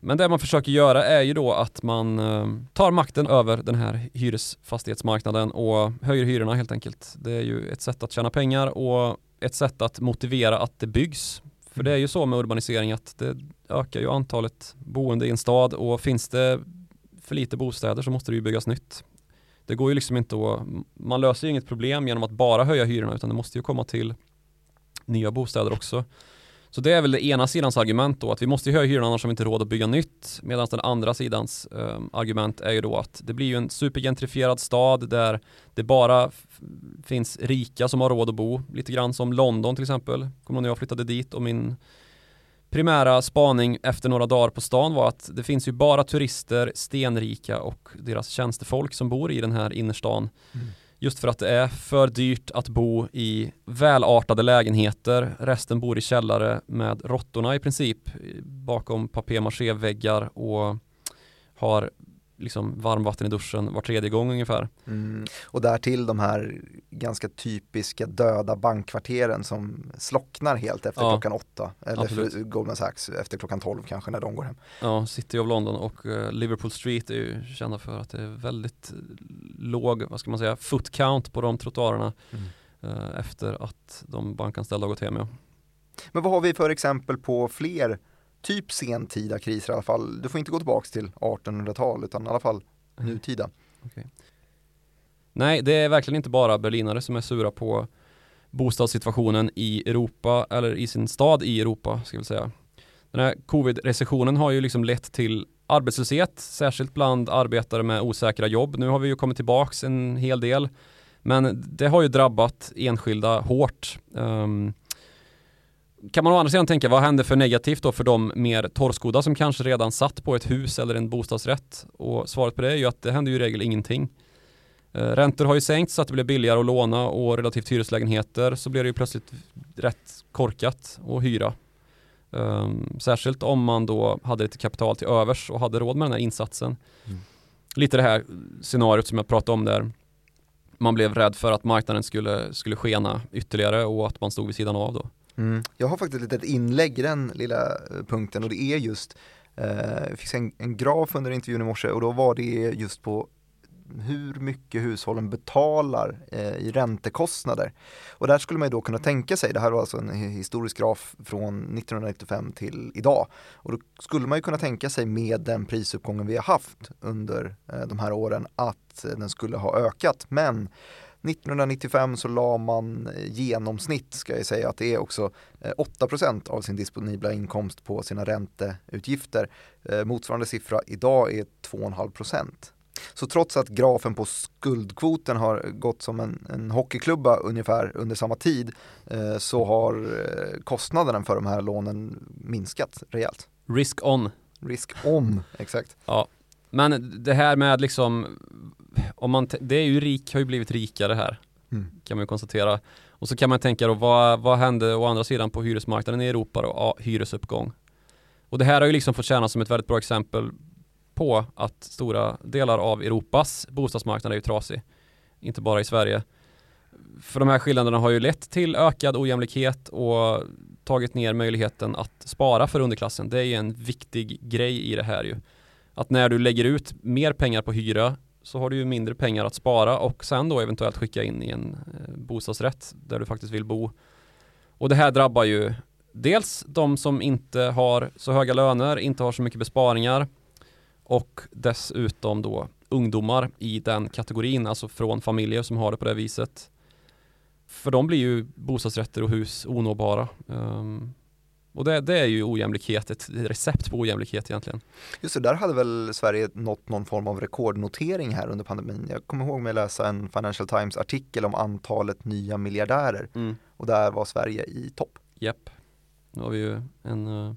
Men det man försöker göra är ju då att man eh, tar makten över den här hyresfastighetsmarknaden och höjer hyrorna helt enkelt. Det är ju ett sätt att tjäna pengar och ett sätt att motivera att det byggs. För det är ju så med urbanisering att det ökar ju antalet boende i en stad och finns det för lite bostäder så måste det ju byggas nytt. Det går ju liksom inte att, man löser ju inget problem genom att bara höja hyrorna utan det måste ju komma till nya bostäder också. Så det är väl det ena sidans argument då, att vi måste höja hyrorna annars har vi inte råd att bygga nytt. Medan den andra sidans eh, argument är ju då att det blir ju en supergentrifierad stad där det bara finns rika som har råd att bo. Lite grann som London till exempel. Kommer när jag flyttade dit och min primära spaning efter några dagar på stan var att det finns ju bara turister, stenrika och deras tjänstefolk som bor i den här innerstan. Mm. Just för att det är för dyrt att bo i välartade lägenheter. Resten bor i källare med råttorna i princip bakom papier-maché-väggar och har liksom varmvatten i duschen var tredje gång ungefär. Mm. Och därtill de här ganska typiska döda bankkvarteren som slocknar helt efter ja, klockan åtta. Eller för Goldman Sachs efter klockan tolv kanske när de går hem. Ja, City of London och uh, Liverpool Street är ju kända för att det är väldigt låg, vad ska man säga, foot count på de trottoarerna mm. uh, efter att de bankanställda har gått hem. Ja. Men vad har vi för exempel på fler typ sentida kriser i alla fall. Du får inte gå tillbaka till 1800-tal utan i alla fall nutida. Okay. Nej, det är verkligen inte bara berlinare som är sura på bostadssituationen i Europa eller i sin stad i Europa ska vi säga. Den här covid-recessionen har ju liksom lett till arbetslöshet, särskilt bland arbetare med osäkra jobb. Nu har vi ju kommit tillbaks en hel del, men det har ju drabbat enskilda hårt. Um, kan man å andra sidan tänka, vad händer för negativt då för de mer torrskodda som kanske redan satt på ett hus eller en bostadsrätt? Och svaret på det är ju att det händer ju i regel ingenting. Eh, räntor har ju sänkts så att det blir billigare att låna och relativt hyreslägenheter så blir det ju plötsligt rätt korkat att hyra. Um, särskilt om man då hade lite kapital till övers och hade råd med den här insatsen. Mm. Lite det här scenariot som jag pratade om där man blev rädd för att marknaden skulle, skulle skena ytterligare och att man stod vid sidan av då. Mm. Jag har faktiskt ett litet inlägg i den lilla eh, punkten och det är just, eh, jag fick en, en graf under intervjun i morse och då var det just på hur mycket hushållen betalar eh, i räntekostnader. Och där skulle man ju då kunna tänka sig, det här var alltså en historisk graf från 1995 till idag, och då skulle man ju kunna tänka sig med den prisuppgången vi har haft under eh, de här åren att eh, den skulle ha ökat. Men 1995 så la man eh, genomsnitt, ska jag säga, att det är också 8% eh, av sin disponibla inkomst på sina ränteutgifter. Eh, motsvarande siffra idag är 2,5%. Så trots att grafen på skuldkvoten har gått som en, en hockeyklubba ungefär under samma tid eh, så har kostnaderna för de här lånen minskat rejält. Risk on. Risk on, exakt. Ja, men det här med liksom om man, det är ju rik, har ju blivit rikare här. Mm. Kan man ju konstatera. Och så kan man tänka då, vad, vad hände å andra sidan på hyresmarknaden i Europa då? Ja, hyresuppgång. Och det här har ju liksom fått tjäna som ett väldigt bra exempel på att stora delar av Europas bostadsmarknad är ju trasig. Inte bara i Sverige. För de här skillnaderna har ju lett till ökad ojämlikhet och tagit ner möjligheten att spara för underklassen. Det är ju en viktig grej i det här ju. Att när du lägger ut mer pengar på hyra så har du ju mindre pengar att spara och sen då eventuellt skicka in i en eh, bostadsrätt där du faktiskt vill bo. Och det här drabbar ju dels de som inte har så höga löner, inte har så mycket besparingar och dessutom då ungdomar i den kategorin, alltså från familjer som har det på det viset. För de blir ju bostadsrätter och hus onåbara. Um, och det, det, är ju ojämlikhet, ett recept på ojämlikhet egentligen. Just det, där hade väl Sverige nått någon form av rekordnotering här under pandemin. Jag kommer ihåg mig läsa en Financial Times artikel om antalet nya miljardärer mm. och där var Sverige i topp. Japp, nu har vi ju en uh,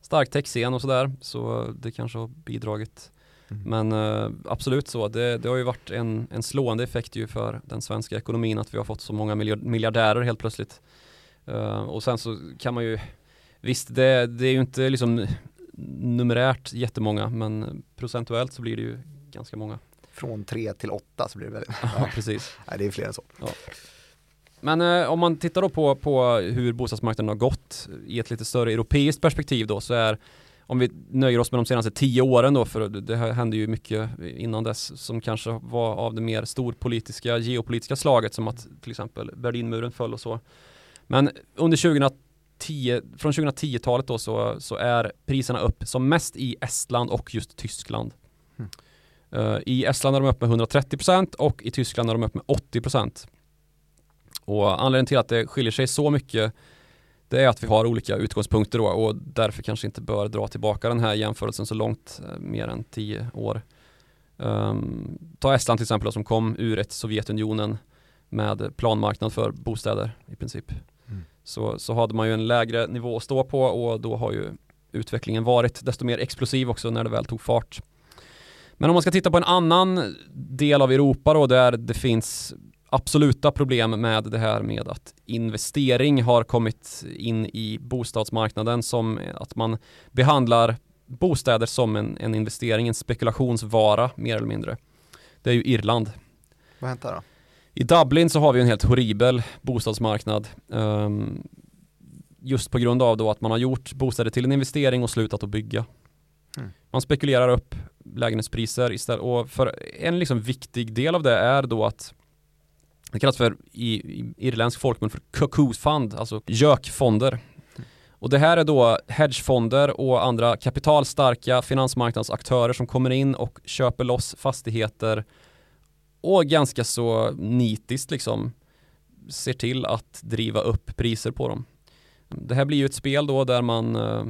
stark techscen och sådär så det kanske har bidragit. Mm. Men uh, absolut så, det, det, har ju varit en, en slående effekt ju för den svenska ekonomin att vi har fått så många miljardärer helt plötsligt. Uh, och sen så kan man ju Visst, det, det är ju inte liksom numerärt jättemånga, men procentuellt så blir det ju ganska många. Från tre till åtta så blir det väldigt. Ja, precis. Nej, det är fler än så. Ja. Men eh, om man tittar då på, på hur bostadsmarknaden har gått i ett lite större europeiskt perspektiv då så är om vi nöjer oss med de senaste tio åren då, för det hände ju mycket innan dess som kanske var av det mer storpolitiska, geopolitiska slaget som att till exempel Berlinmuren föll och så. Men under 2010 10, från 2010-talet då så, så är priserna upp som mest i Estland och just Tyskland. Mm. Uh, I Estland är de upp med 130% och i Tyskland är de upp med 80%. Och anledningen till att det skiljer sig så mycket det är att vi har olika utgångspunkter då och därför kanske inte bör dra tillbaka den här jämförelsen så långt, eh, mer än 10 år. Um, ta Estland till exempel då, som kom ur ett Sovjetunionen med planmarknad för bostäder i princip så, så hade man ju en lägre nivå att stå på och då har ju utvecklingen varit desto mer explosiv också när det väl tog fart. Men om man ska titta på en annan del av Europa då där det finns absoluta problem med det här med att investering har kommit in i bostadsmarknaden som att man behandlar bostäder som en, en investering, en spekulationsvara mer eller mindre. Det är ju Irland. Vad hänt där då? I Dublin så har vi en helt horribel bostadsmarknad. Um, just på grund av då att man har gjort bostäder till en investering och slutat att bygga. Mm. Man spekulerar upp lägenhetspriser istället och för en liksom viktig del av det är då att det kallas för i, i irländsk folkmun för cuckoo fund, alltså gökfonder. Och det här är då hedgefonder och andra kapitalstarka finansmarknadsaktörer som kommer in och köper loss fastigheter och ganska så nitiskt liksom ser till att driva upp priser på dem. Det här blir ju ett spel då där man eh,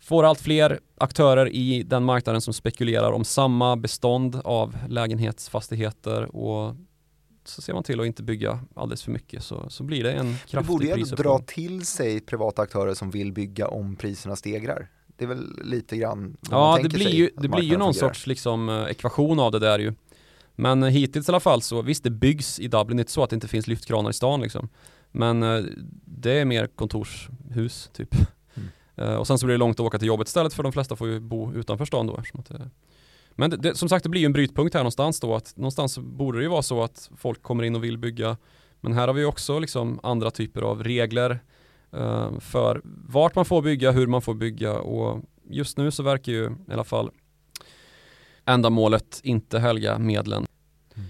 får allt fler aktörer i den marknaden som spekulerar om samma bestånd av lägenhetsfastigheter och så ser man till att inte bygga alldeles för mycket så, så blir det en kraftig prisuppgång. Det borde ju dra till sig privata aktörer som vill bygga om priserna stegrar. Det är väl lite grann Ja, det blir ju, det blir ju någon fungerar. sorts liksom, eh, ekvation av det där ju. Men hittills i alla fall så visst det byggs i Dublin, det är inte så att det inte finns lyftkranar i stan liksom. Men eh, det är mer kontorshus typ. Mm. Eh, och sen så blir det långt att åka till jobbet istället för de flesta får ju bo utanför stan då. Det, men det, det, som sagt det blir ju en brytpunkt här någonstans då att någonstans borde det ju vara så att folk kommer in och vill bygga. Men här har vi också liksom andra typer av regler uh, för vart man får bygga, hur man får bygga och just nu så verkar ju i alla fall ändamålet inte helga medlen. Mm.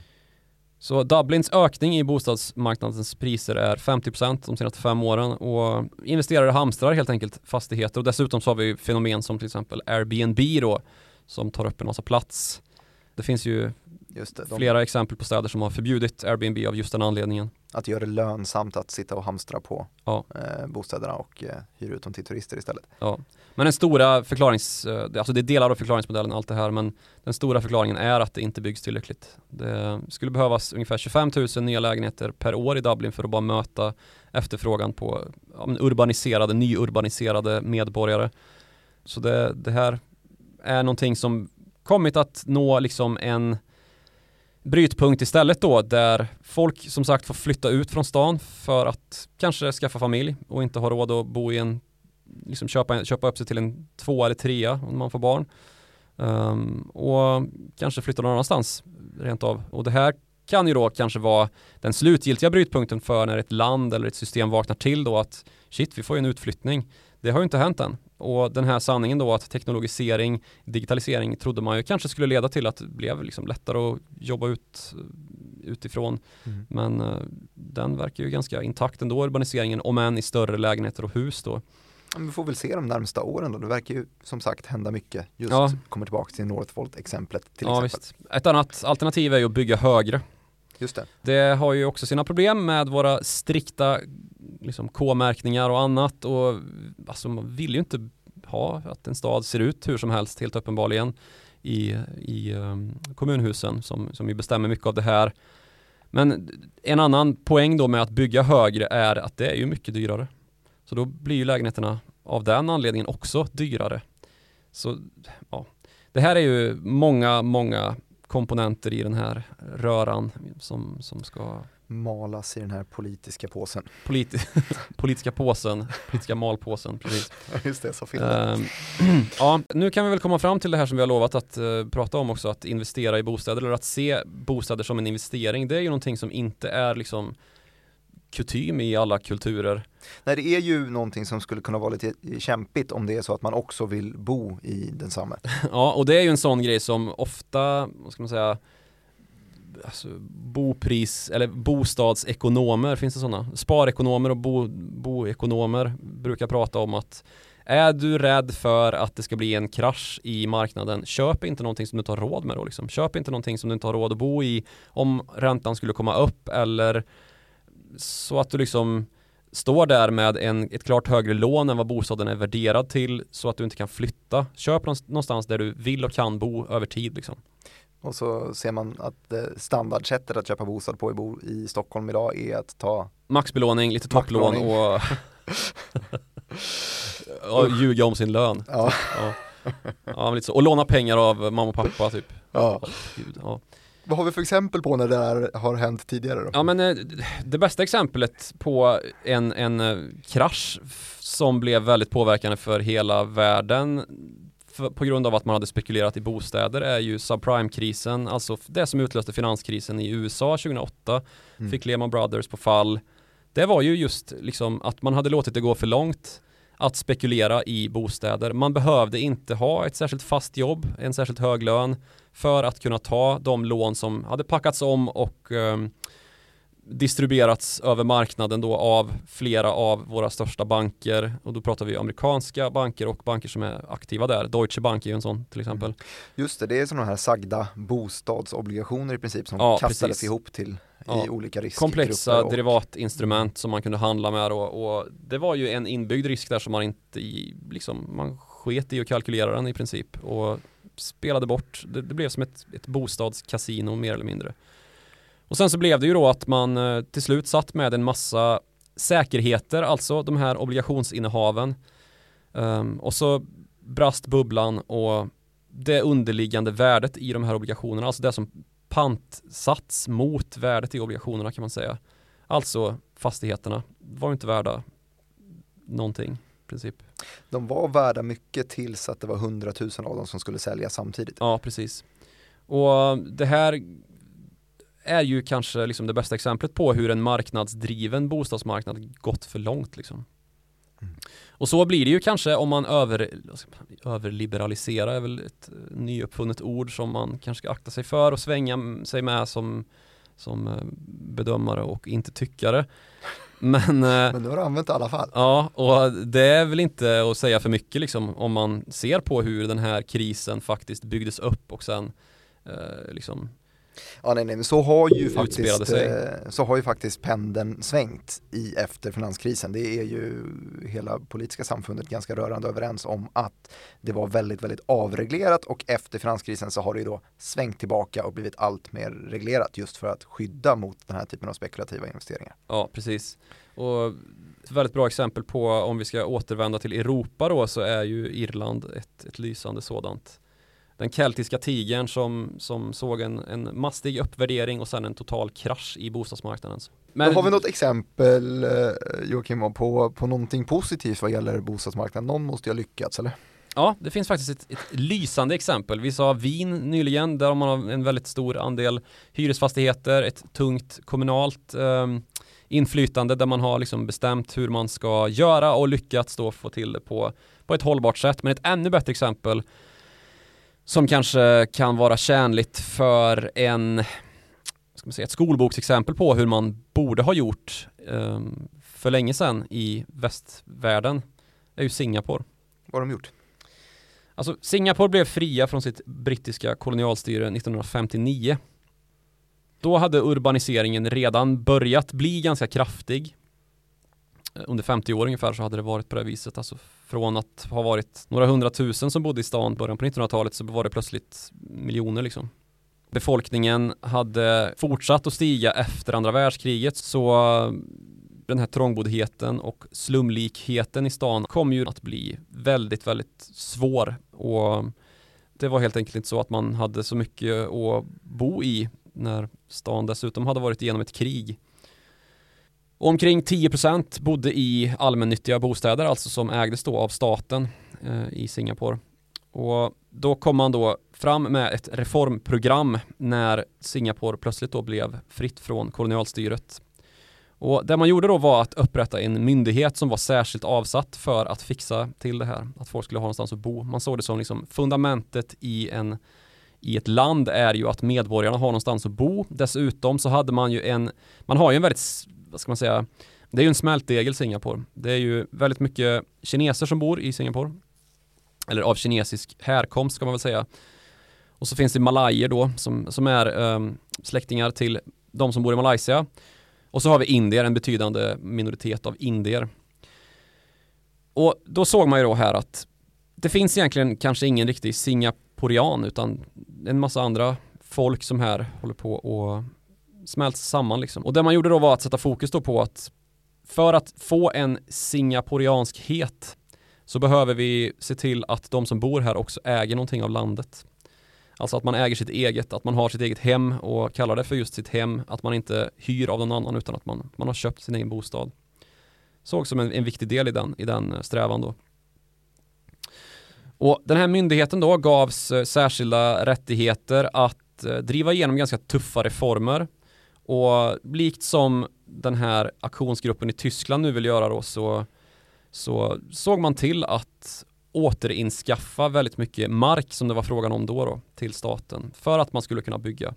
Så Dublins ökning i bostadsmarknadens priser är 50% de senaste fem åren och investerare hamstrar helt enkelt fastigheter och dessutom så har vi fenomen som till exempel Airbnb då som tar upp en massa plats. Det finns ju det, de... flera exempel på städer som har förbjudit Airbnb av just den anledningen. Att göra det lönsamt att sitta och hamstra på ja. eh, bostäderna och eh, hyra ut dem till turister istället. Ja. Men den stora förklarings, eh, alltså det är delar av förklaringsmodellen allt det här men den stora förklaringen är att det inte byggs tillräckligt. Det skulle behövas ungefär 25 000 nya lägenheter per år i Dublin för att bara möta efterfrågan på ja, urbaniserade, nyurbaniserade medborgare. Så det, det här är någonting som kommit att nå liksom en brytpunkt istället då där folk som sagt får flytta ut från stan för att kanske skaffa familj och inte ha råd att bo i en liksom köpa, köpa upp sig till en två eller trea om man får barn. Um, och kanske flytta någon annanstans rent av. Och det här kan ju då kanske vara den slutgiltiga brytpunkten för när ett land eller ett system vaknar till då att shit, vi får ju en utflyttning. Det har ju inte hänt än och den här sanningen då att teknologisering, digitalisering trodde man ju kanske skulle leda till att det blev liksom lättare att jobba ut utifrån. Mm. Men uh, den verkar ju ganska intakt ändå, urbaniseringen, om än i större lägenheter och hus då. Vi får väl se de närmsta åren då. Det verkar ju som sagt hända mycket. Just ja. kommer tillbaka till Northvolt-exemplet till ja, exempel. Visst. Ett annat alternativ är ju att bygga högre. Just det. det har ju också sina problem med våra strikta liksom, K-märkningar och annat och alltså, man vill ju inte ha att en stad ser ut hur som helst helt uppenbarligen i, i um, kommunhusen som, som ju bestämmer mycket av det här. Men en annan poäng då med att bygga högre är att det är ju mycket dyrare. Så då blir ju lägenheterna av den anledningen också dyrare. Så ja, det här är ju många, många komponenter i den här röran som, som ska malas i den här politiska påsen. Politi politiska påsen, politiska malpåsen, precis. Just det, så fel. Uh, ja, nu kan vi väl komma fram till det här som vi har lovat att uh, prata om också, att investera i bostäder eller att se bostäder som en investering. Det är ju någonting som inte är liksom kutym i alla kulturer. Nej, det är ju någonting som skulle kunna vara lite kämpigt om det är så att man också vill bo i densamma. ja, och det är ju en sån grej som ofta, vad ska man säga, alltså, bopris eller bostadsekonomer, finns det sådana? Sparekonomer och bo, boekonomer brukar prata om att är du rädd för att det ska bli en krasch i marknaden, köp inte någonting som du inte har råd med då liksom. Köp inte någonting som du inte har råd att bo i om räntan skulle komma upp eller så att du liksom står där med en, ett klart högre lån än vad bostaden är värderad till så att du inte kan flytta. Köp någonstans där du vill och kan bo över tid liksom. Och så ser man att standardsättet att köpa bostad på i, bo, i Stockholm idag är att ta Maxbelåning, lite topplån och ja, ljuga om sin lön. Ja. Ja. ja lite så. Och låna pengar av mamma och pappa typ. Ja. Gud, ja. Vad har vi för exempel på när det här har hänt tidigare då? Ja men eh, det bästa exemplet på en, en eh, krasch som blev väldigt påverkande för hela världen för, på grund av att man hade spekulerat i bostäder är ju subprime-krisen, alltså det som utlöste finanskrisen i USA 2008, mm. fick Lehman Brothers på fall. Det var ju just liksom att man hade låtit det gå för långt att spekulera i bostäder. Man behövde inte ha ett särskilt fast jobb, en särskilt hög lön för att kunna ta de lån som hade packats om och um, distribuerats över marknaden då av flera av våra största banker och då pratar vi amerikanska banker och banker som är aktiva där. Deutsche Bank är ju en sån till exempel. Mm. Just det, det är sådana här sagda bostadsobligationer i princip som ja, kastades precis. ihop till ja. i olika riskgrupper. Komplexa och... derivatinstrument som man kunde handla med och, och, det var ju en inbyggd risk där som man inte i, liksom, man sket i att kalkylera den i princip och spelade bort, det, det blev som ett, ett bostadskasino mer eller mindre. Och sen så blev det ju då att man eh, till slut satt med en massa säkerheter, alltså de här obligationsinnehaven. Um, och så brast bubblan och det underliggande värdet i de här obligationerna, alltså det som pantsats mot värdet i obligationerna kan man säga. Alltså fastigheterna var inte värda någonting i princip. De var värda mycket tills att det var hundratusen av dem som skulle säljas samtidigt. Ja, precis. Och det här är ju kanske liksom det bästa exemplet på hur en marknadsdriven bostadsmarknad gått för långt. Liksom. Mm. Och så blir det ju kanske om man över, överliberaliserar är väl ett nyuppfunnet ord som man kanske ska akta sig för och svänga sig med som, som eh, bedömare och inte tyckare. Men, eh, Men du har använt det i alla fall. Ja, och det är väl inte att säga för mycket liksom om man ser på hur den här krisen faktiskt byggdes upp och sen eh, liksom Ja, nej, nej, men så har ju faktiskt, eh, så har ju faktiskt pendeln svängt i efter finanskrisen. Det är ju hela politiska samfundet ganska rörande överens om att det var väldigt, väldigt avreglerat och efter finanskrisen så har det ju då svängt tillbaka och blivit allt mer reglerat just för att skydda mot den här typen av spekulativa investeringar. Ja, precis. Och ett väldigt bra exempel på om vi ska återvända till Europa då så är ju Irland ett, ett lysande sådant den keltiska tigern som, som såg en, en mastig uppvärdering och sen en total krasch i bostadsmarknaden. Men har vi något exempel eh, Joakim på, på någonting positivt vad gäller bostadsmarknaden? Någon måste ju ha lyckats eller? Ja, det finns faktiskt ett, ett, lysande exempel. Vi sa Wien nyligen, där man har en väldigt stor andel hyresfastigheter, ett tungt kommunalt eh, inflytande där man har liksom bestämt hur man ska göra och lyckats då få till det på på ett hållbart sätt. Men ett ännu bättre exempel som kanske kan vara tjänligt för en ska man säga, ett skolboksexempel på hur man borde ha gjort eh, för länge sedan i västvärlden är ju Singapore. Vad har de gjort? Alltså Singapore blev fria från sitt brittiska kolonialstyre 1959. Då hade urbaniseringen redan börjat bli ganska kraftig. Under 50 år ungefär så hade det varit på det viset. Alltså från att ha varit några hundratusen som bodde i stan början på 1900-talet så var det plötsligt miljoner liksom. Befolkningen hade fortsatt att stiga efter andra världskriget så eh, den här trångboddheten och slumlikheten i stan kom ju att bli väldigt, väldigt svår och det var helt enkelt inte så att man hade så mycket att bo i när stan dessutom hade varit igenom ett krig. Omkring 10% bodde i allmännyttiga bostäder, alltså som ägdes då av staten eh, i Singapore. Och då kom man då fram med ett reformprogram när Singapore plötsligt då blev fritt från kolonialstyret. Och det man gjorde då var att upprätta en myndighet som var särskilt avsatt för att fixa till det här, att folk skulle ha någonstans att bo. Man såg det som liksom fundamentet i, en, i ett land är ju att medborgarna har någonstans att bo. Dessutom så hade man ju en, man har ju en väldigt, vad ska man säga, det är ju en smältdegel Singapore. Det är ju väldigt mycket kineser som bor i Singapore. Eller av kinesisk härkomst ska man väl säga. Och så finns det malajer då som, som är um, släktingar till de som bor i Malaysia. Och så har vi indier, en betydande minoritet av indier. Och då såg man ju då här att det finns egentligen kanske ingen riktig singaporian utan en massa andra folk som här håller på och smälts samman liksom. Och det man gjorde då var att sätta fokus då på att för att få en singaporianskhet så behöver vi se till att de som bor här också äger någonting av landet. Alltså att man äger sitt eget, att man har sitt eget hem och kallar det för just sitt hem, att man inte hyr av någon annan utan att man, man har köpt sin egen bostad. Såg som en, en viktig del i den, i den eh, strävan då. Och den här myndigheten då gavs eh, särskilda rättigheter att eh, driva igenom ganska tuffa reformer och likt som den här aktionsgruppen i Tyskland nu vill göra då så, så såg man till att återinskaffa väldigt mycket mark som det var frågan om då, då till staten för att man skulle kunna bygga.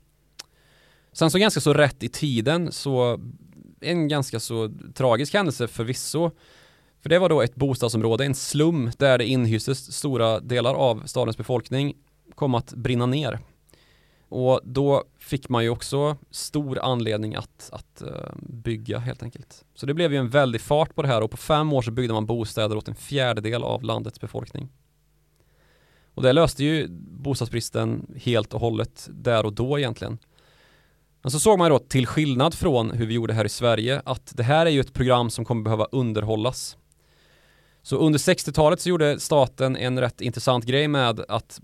Sen så ganska så rätt i tiden så en ganska så tragisk händelse förvisso. För det var då ett bostadsområde, en slum där det inhystes stora delar av stadens befolkning kom att brinna ner. Och då fick man ju också stor anledning att, att eh, bygga helt enkelt. Så det blev ju en väldig fart på det här och på fem år så byggde man bostäder åt en fjärdedel av landets befolkning. Och det löste ju bostadsbristen helt och hållet där och då egentligen. Men så såg man ju då till skillnad från hur vi gjorde här i Sverige att det här är ju ett program som kommer behöva underhållas. Så under 60-talet så gjorde staten en rätt intressant grej med att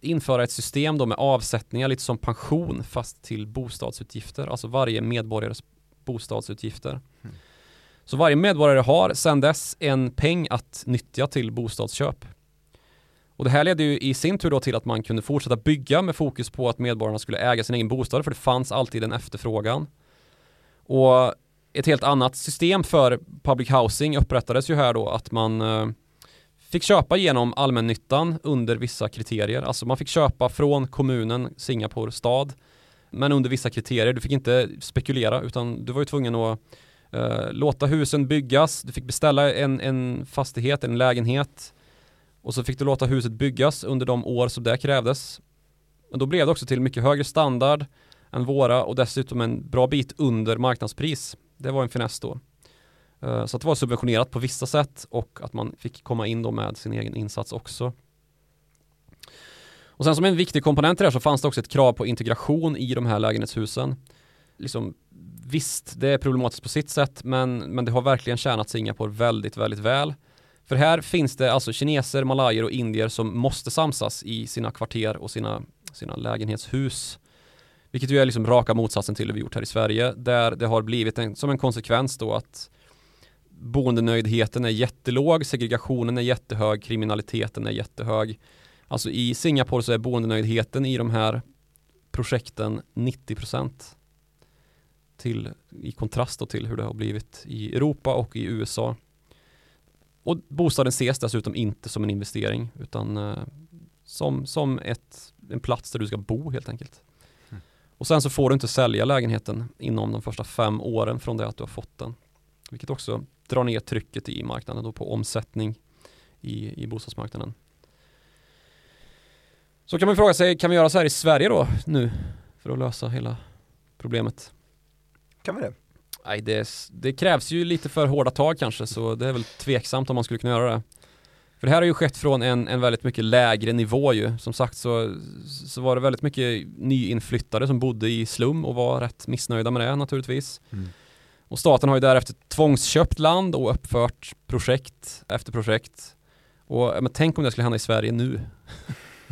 införa ett system då med avsättningar lite som pension fast till bostadsutgifter, alltså varje medborgares bostadsutgifter. Mm. Så varje medborgare har sedan dess en peng att nyttja till bostadsköp. Och det här ledde ju i sin tur då till att man kunde fortsätta bygga med fokus på att medborgarna skulle äga sin egen bostad för det fanns alltid en efterfrågan. Och ett helt annat system för public housing upprättades ju här då att man eh, fick köpa genom allmännyttan under vissa kriterier. Alltså man fick köpa från kommunen Singapore stad men under vissa kriterier. Du fick inte spekulera utan du var ju tvungen att uh, låta husen byggas. Du fick beställa en, en fastighet, en lägenhet och så fick du låta huset byggas under de år som det krävdes. Men då blev det också till mycket högre standard än våra och dessutom en bra bit under marknadspris. Det var en finess då. Eh, så att det var subventionerat på vissa sätt och att man fick komma in då med sin egen insats också. Och sen som en viktig komponent i det här så fanns det också ett krav på integration i de här lägenhetshusen. Liksom, visst, det är problematiskt på sitt sätt men, men det har verkligen tjänat Singapore väldigt, väldigt väl. För här finns det alltså kineser, malajer och indier som måste samsas i sina kvarter och sina, sina lägenhetshus. Vilket ju är liksom raka motsatsen till det vi gjort här i Sverige där det har blivit en, som en konsekvens då att boendenöjdheten är jättelåg, segregationen är jättehög, kriminaliteten är jättehög. Alltså i Singapore så är boendenöjdheten i de här projekten 90% till, i kontrast till hur det har blivit i Europa och i USA. och bostaden ses dessutom inte som en investering utan eh, som, som ett, en plats där du ska bo helt enkelt. Mm. Och sen så får du inte sälja lägenheten inom de första fem åren från det att du har fått den. Vilket också drar ner trycket i marknaden och på omsättning i, i bostadsmarknaden. Så kan man fråga sig, kan vi göra så här i Sverige då nu för att lösa hela problemet? Kan vi det? Nej, det, det krävs ju lite för hårda tag kanske så det är väl tveksamt om man skulle kunna göra det. För det här har ju skett från en, en väldigt mycket lägre nivå ju. Som sagt så, så var det väldigt mycket nyinflyttade som bodde i slum och var rätt missnöjda med det naturligtvis. Mm. Och staten har ju därefter tvångsköpt land och uppfört projekt efter projekt. Och men tänk om det skulle hända i Sverige nu.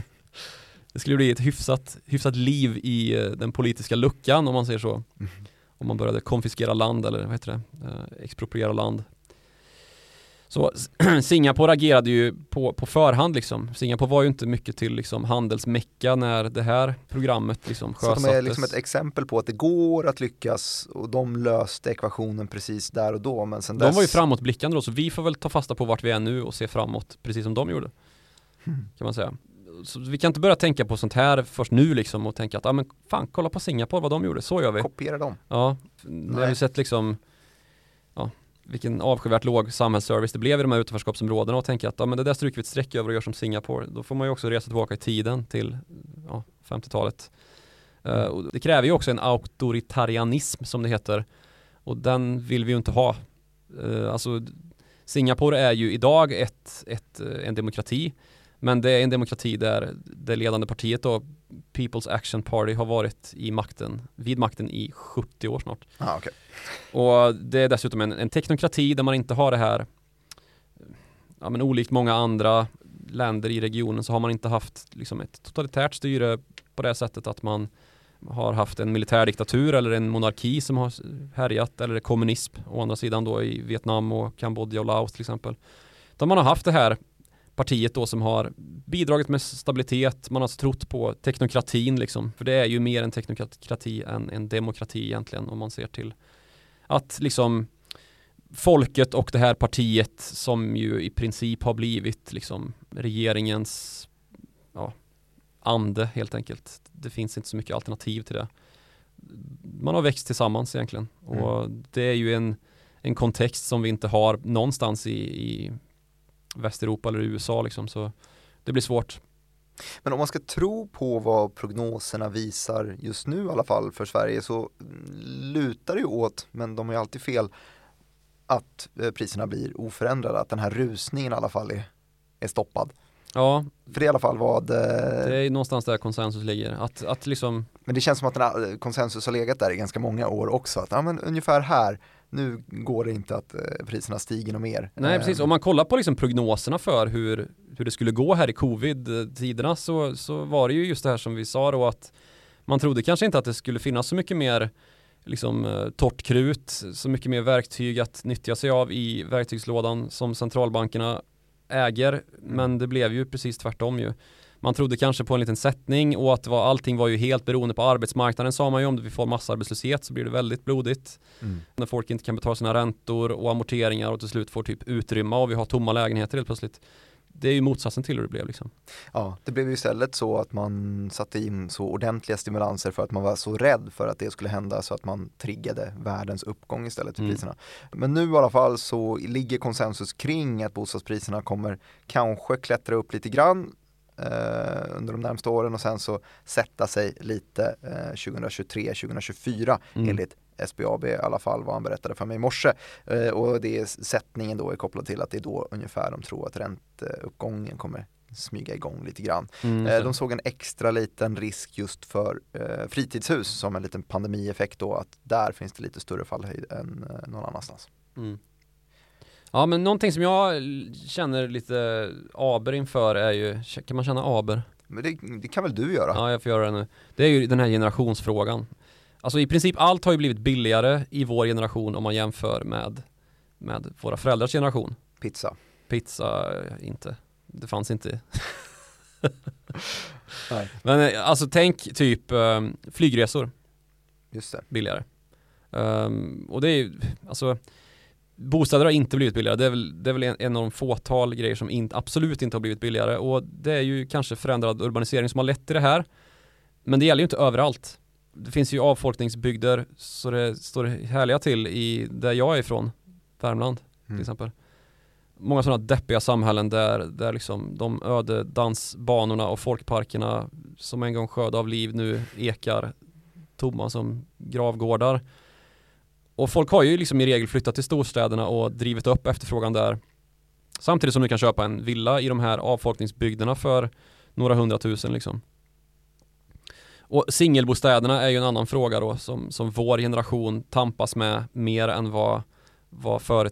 det skulle bli ett hyfsat, hyfsat liv i eh, den politiska luckan om man säger så. Mm. Om man började konfiskera land eller vad heter det, eh, expropriera land. Så Singapore agerade ju på, på förhand liksom. Singapore var ju inte mycket till liksom handelsmecka när det här programmet liksom Så att sjösattes. de är liksom ett exempel på att det går att lyckas och de löste ekvationen precis där och då. Men sen De dess... var ju framåtblickande då, så vi får väl ta fasta på vart vi är nu och se framåt, precis som de gjorde. Hmm. Kan man säga. Så vi kan inte börja tänka på sånt här först nu liksom och tänka att, ja men fan, kolla på Singapore, vad de gjorde, så gör vi. Kopiera dem. Ja, nu har vi sett liksom, ja, vilken avskyvärt låg samhällsservice det blev i de här utanförskapsområdena och tänka att, ja men det där stryker vi ett streck över och gör som Singapore. Då får man ju också resa tillbaka i tiden till, ja, 50-talet. Eh, och det kräver ju också en auktoritarianism som det heter. Och den vill vi ju inte ha. Eh, alltså, Singapore är ju idag ett, ett, eh, en demokrati. Men det är en demokrati där det ledande partiet då, People's Action Party, har varit i makten, vid makten i 70 år snart. Ah, okay. Och det är dessutom en, en teknokrati där man inte har det här, ja men olikt många andra länder i regionen så har man inte haft liksom ett totalitärt styre på det sättet att man har haft en militärdiktatur eller en monarki som har härjat eller kommunism å andra sidan då i Vietnam och Kambodja och Laos till exempel. Utan man har haft det här partiet då som har bidragit med stabilitet, man har trott på teknokratin liksom, för det är ju mer en teknokrati än en demokrati egentligen om man ser till att liksom folket och det här partiet som ju i princip har blivit liksom regeringens ja, ande helt enkelt. Det finns inte så mycket alternativ till det. Man har växt tillsammans egentligen och det är ju en, en kontext som vi inte har någonstans i, i Västeuropa eller USA liksom så det blir svårt. Men om man ska tro på vad prognoserna visar just nu i alla fall för Sverige så lutar det ju åt, men de har ju alltid fel, att eh, priserna blir oförändrade, att den här rusningen i alla fall är, är stoppad. Ja, För det är i alla fall vad, det eh, är ju någonstans där konsensus ligger. Att, att liksom, men det känns som att den här eh, konsensus har legat där i ganska många år också, att ja, men ungefär här, nu går det inte att eh, priserna stiger något mer. nej Eh, precis, om man kollar på liksom prognoserna för hur, hur det skulle gå här i covid-tiderna så, så var det ju just det här som vi sa då att man trodde kanske inte att det skulle finnas så mycket mer liksom eh, torrt krut, så mycket mer verktyg att nyttja sig av i verktygslådan som centralbankerna äger, men det blev ju precis tvärtom ju. Man trodde kanske på en liten sättning och att var, allting var ju helt beroende på arbetsmarknaden sa man ju om vi får massarbetslöshet så blir det väldigt blodigt. Mm. När folk inte kan betala sina räntor och amorteringar och till slut får typ utrymma och vi har tomma lägenheter helt plötsligt. Det är ju motsatsen till hur det blev liksom. Ja, det blev ju istället så att man satte in så ordentliga stimulanser för att man var så rädd för att det skulle hända så att man triggade världens uppgång istället för Mm. priserna. Men nu i alla fall så ligger konsensus kring att bostadspriserna kommer kanske klättra upp lite grann eh, under de närmsta åren och sen så sätta sig lite eh, 2023-2024 Mm. enligt SBAB i alla fall vad han berättade för mig i morse. Eh, och det är sättningen då är kopplad till att det är då ungefär de tror att ränteuppgången kommer smyga igång lite grann. Mm, Eh, de såg en extra liten risk just för eh, fritidshus som en liten pandemieffekt då att där finns det lite större fallhöjd än eh, någon annanstans. Mm. Ja men någonting som jag känner lite aber inför är ju, kan man känna aber? Men det, det kan väl du göra? Ja jag får göra det nu. Det är ju den här generationsfrågan. Alltså i princip allt har ju blivit billigare i vår generation om man jämför med, med våra föräldrars generation. Pizza. Pizza, eh, inte. Det fanns inte. Nej. Men eh, alltså tänk typ eh, flygresor Just det. billigare. Ehm, och det är ju, alltså Bostäder har inte blivit billigare. Det är väl, det är väl en, en av de fåtal grejer som in, absolut inte har blivit billigare och det är ju kanske förändrad urbanisering som har lett till det här. Men det gäller ju inte överallt. Det finns ju avfolkningsbygder så det står härliga till i där jag är ifrån, Värmland till Mm. exempel. Många sådana deppiga samhällen där, där liksom de öde dansbanorna och folkparkerna som en gång sköt av liv nu ekar tomma som gravgårdar. Och folk har ju liksom i regel flyttat till storstäderna och drivit upp efterfrågan där. Samtidigt som du kan köpa en villa i de här avfolkningsbygderna för några hundratusen liksom. Och singelbostäderna är ju en annan fråga då som, som vår generation tampas med mer än vad, vad för,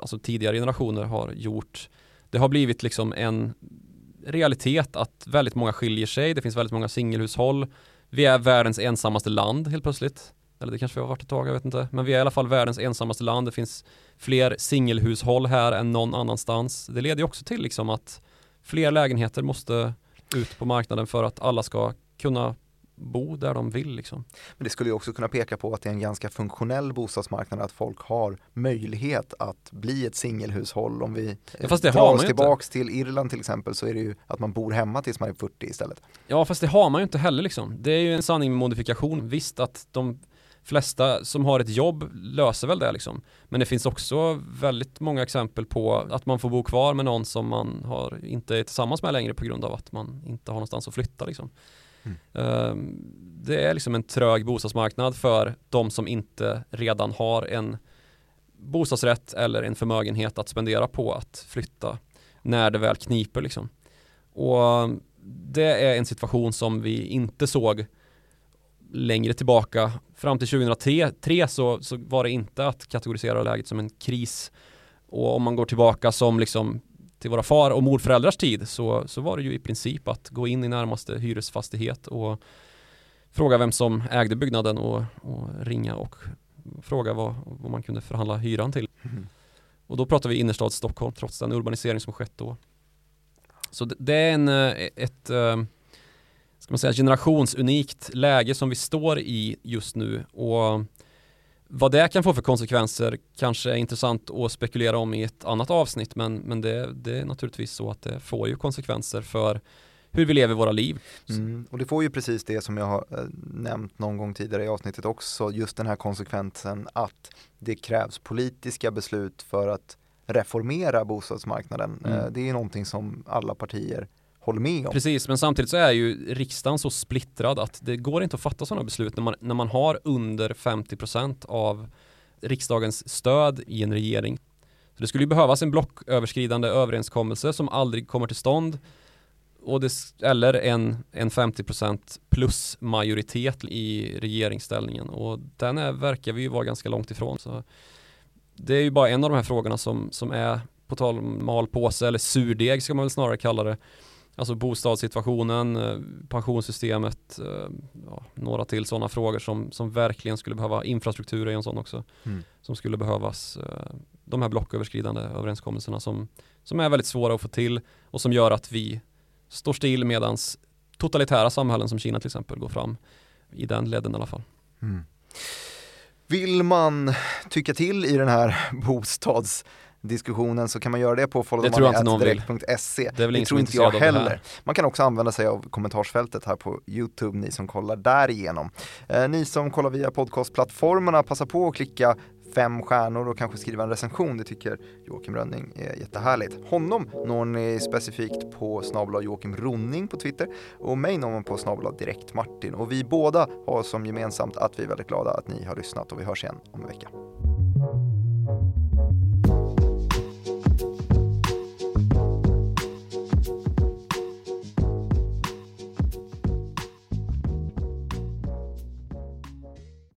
alltså tidigare generationer har gjort. Det har blivit liksom en realitet att väldigt många skiljer sig. Det finns väldigt många singelhushåll. Vi är världens ensammaste land helt plötsligt. Eller det kanske vi har varit ett tag, jag vet inte. Men vi är i alla fall världens ensammaste land. Det finns fler singelhushåll här än någon annanstans. Det leder ju också till liksom att fler lägenheter måste ut på marknaden för att alla ska kunna bo där de vill liksom. Men det skulle ju också kunna peka på att det är en ganska funktionell bostadsmarknad, att folk har möjlighet att bli ett singelhushåll. Om vi Ja, fast det drar har oss tillbaks till Irland till exempel så är det ju att man bor hemma tills man är 40 istället. Ja fast det har man ju inte heller liksom. Det är ju en sanning med modifikation. Visst att de flesta som har ett jobb löser väl det liksom. Men det finns också väldigt många exempel på att man får bo kvar med någon som man har, inte är tillsammans med längre på grund av att man inte har någonstans att flytta liksom. Mm. Ehm, Det är liksom en trög bostadsmarknad för de som inte redan har en bostadsrätt eller en förmögenhet att spendera på att flytta när det väl kniper liksom. Och det är en situation som vi inte såg längre tillbaka. Fram till 2003 tre så, så var det inte att kategorisera läget som en kris. Och om man går tillbaka som liksom till våra far och morföräldrars tid så, så var det ju i princip att gå in i närmaste hyresfastighet och fråga vem som ägde byggnaden och, och ringa och fråga vad, vad man kunde förhandla hyran till. Och då pratar vi innerstad Stockholm trots den urbanisering som skett då. Så det, det är en, eh, ett eh, ska man säga, generationsunikt läge som vi står i just nu och vad det kan få för konsekvenser kanske är intressant att spekulera om i ett annat avsnitt men, men det, det är naturligtvis så att det får ju konsekvenser för hur vi lever våra liv. Mm. Och det får ju precis det som jag har eh, nämnt någon gång tidigare i avsnittet också, just den här konsekvensen att det krävs politiska beslut för att reformera bostadsmarknaden. Mm. Eh, det är någonting som alla partier håller med om. Precis, men samtidigt så är ju riksdagen så splittrad att det går inte att fatta sådana beslut när man, när man har under 50% av riksdagens stöd i en regering. Så det skulle ju behövas en blocköverskridande överenskommelse som aldrig kommer till stånd och det, eller en, en 50% plus majoritet i regeringsställningen och den är, verkar vi ju vara ganska långt ifrån. Så det är ju bara en av de här frågorna som, som är på tal om malpåse eller surdeg ska man väl snarare kalla det. Alltså bostadssituationen, eh, pensionssystemet, eh, ja, några till sådana frågor som, som verkligen skulle behöva infrastruktur i en sån också. Mm. Som skulle behövas eh, de här blocköverskridande överenskommelserna som, som är väldigt svåra att få till och som gör att vi står still medans totalitära samhällen som Kina till exempel går fram i den ledden i alla fall. Mm. Vill man tycka till i den här bostadsdiskussionen så kan man göra det på jag follow.direkt.se. Det Det tror inte jag av det heller. Man kan också använda sig av kommentarsfältet här på Youtube, ni som kollar därigenom. Eh, ni som kollar via podcastplattformarna, passa på att klicka fem stjärnor och kanske skriva en recension. Det tycker Joakim Rönning är jättehärligt. Honom når ni specifikt på snabel Joakim Ronning på Twitter och mig når man på snabel direkt Martin. Och vi båda har som gemensamt att vi är väldigt glada att ni har lyssnat och vi hörs igen om en vecka.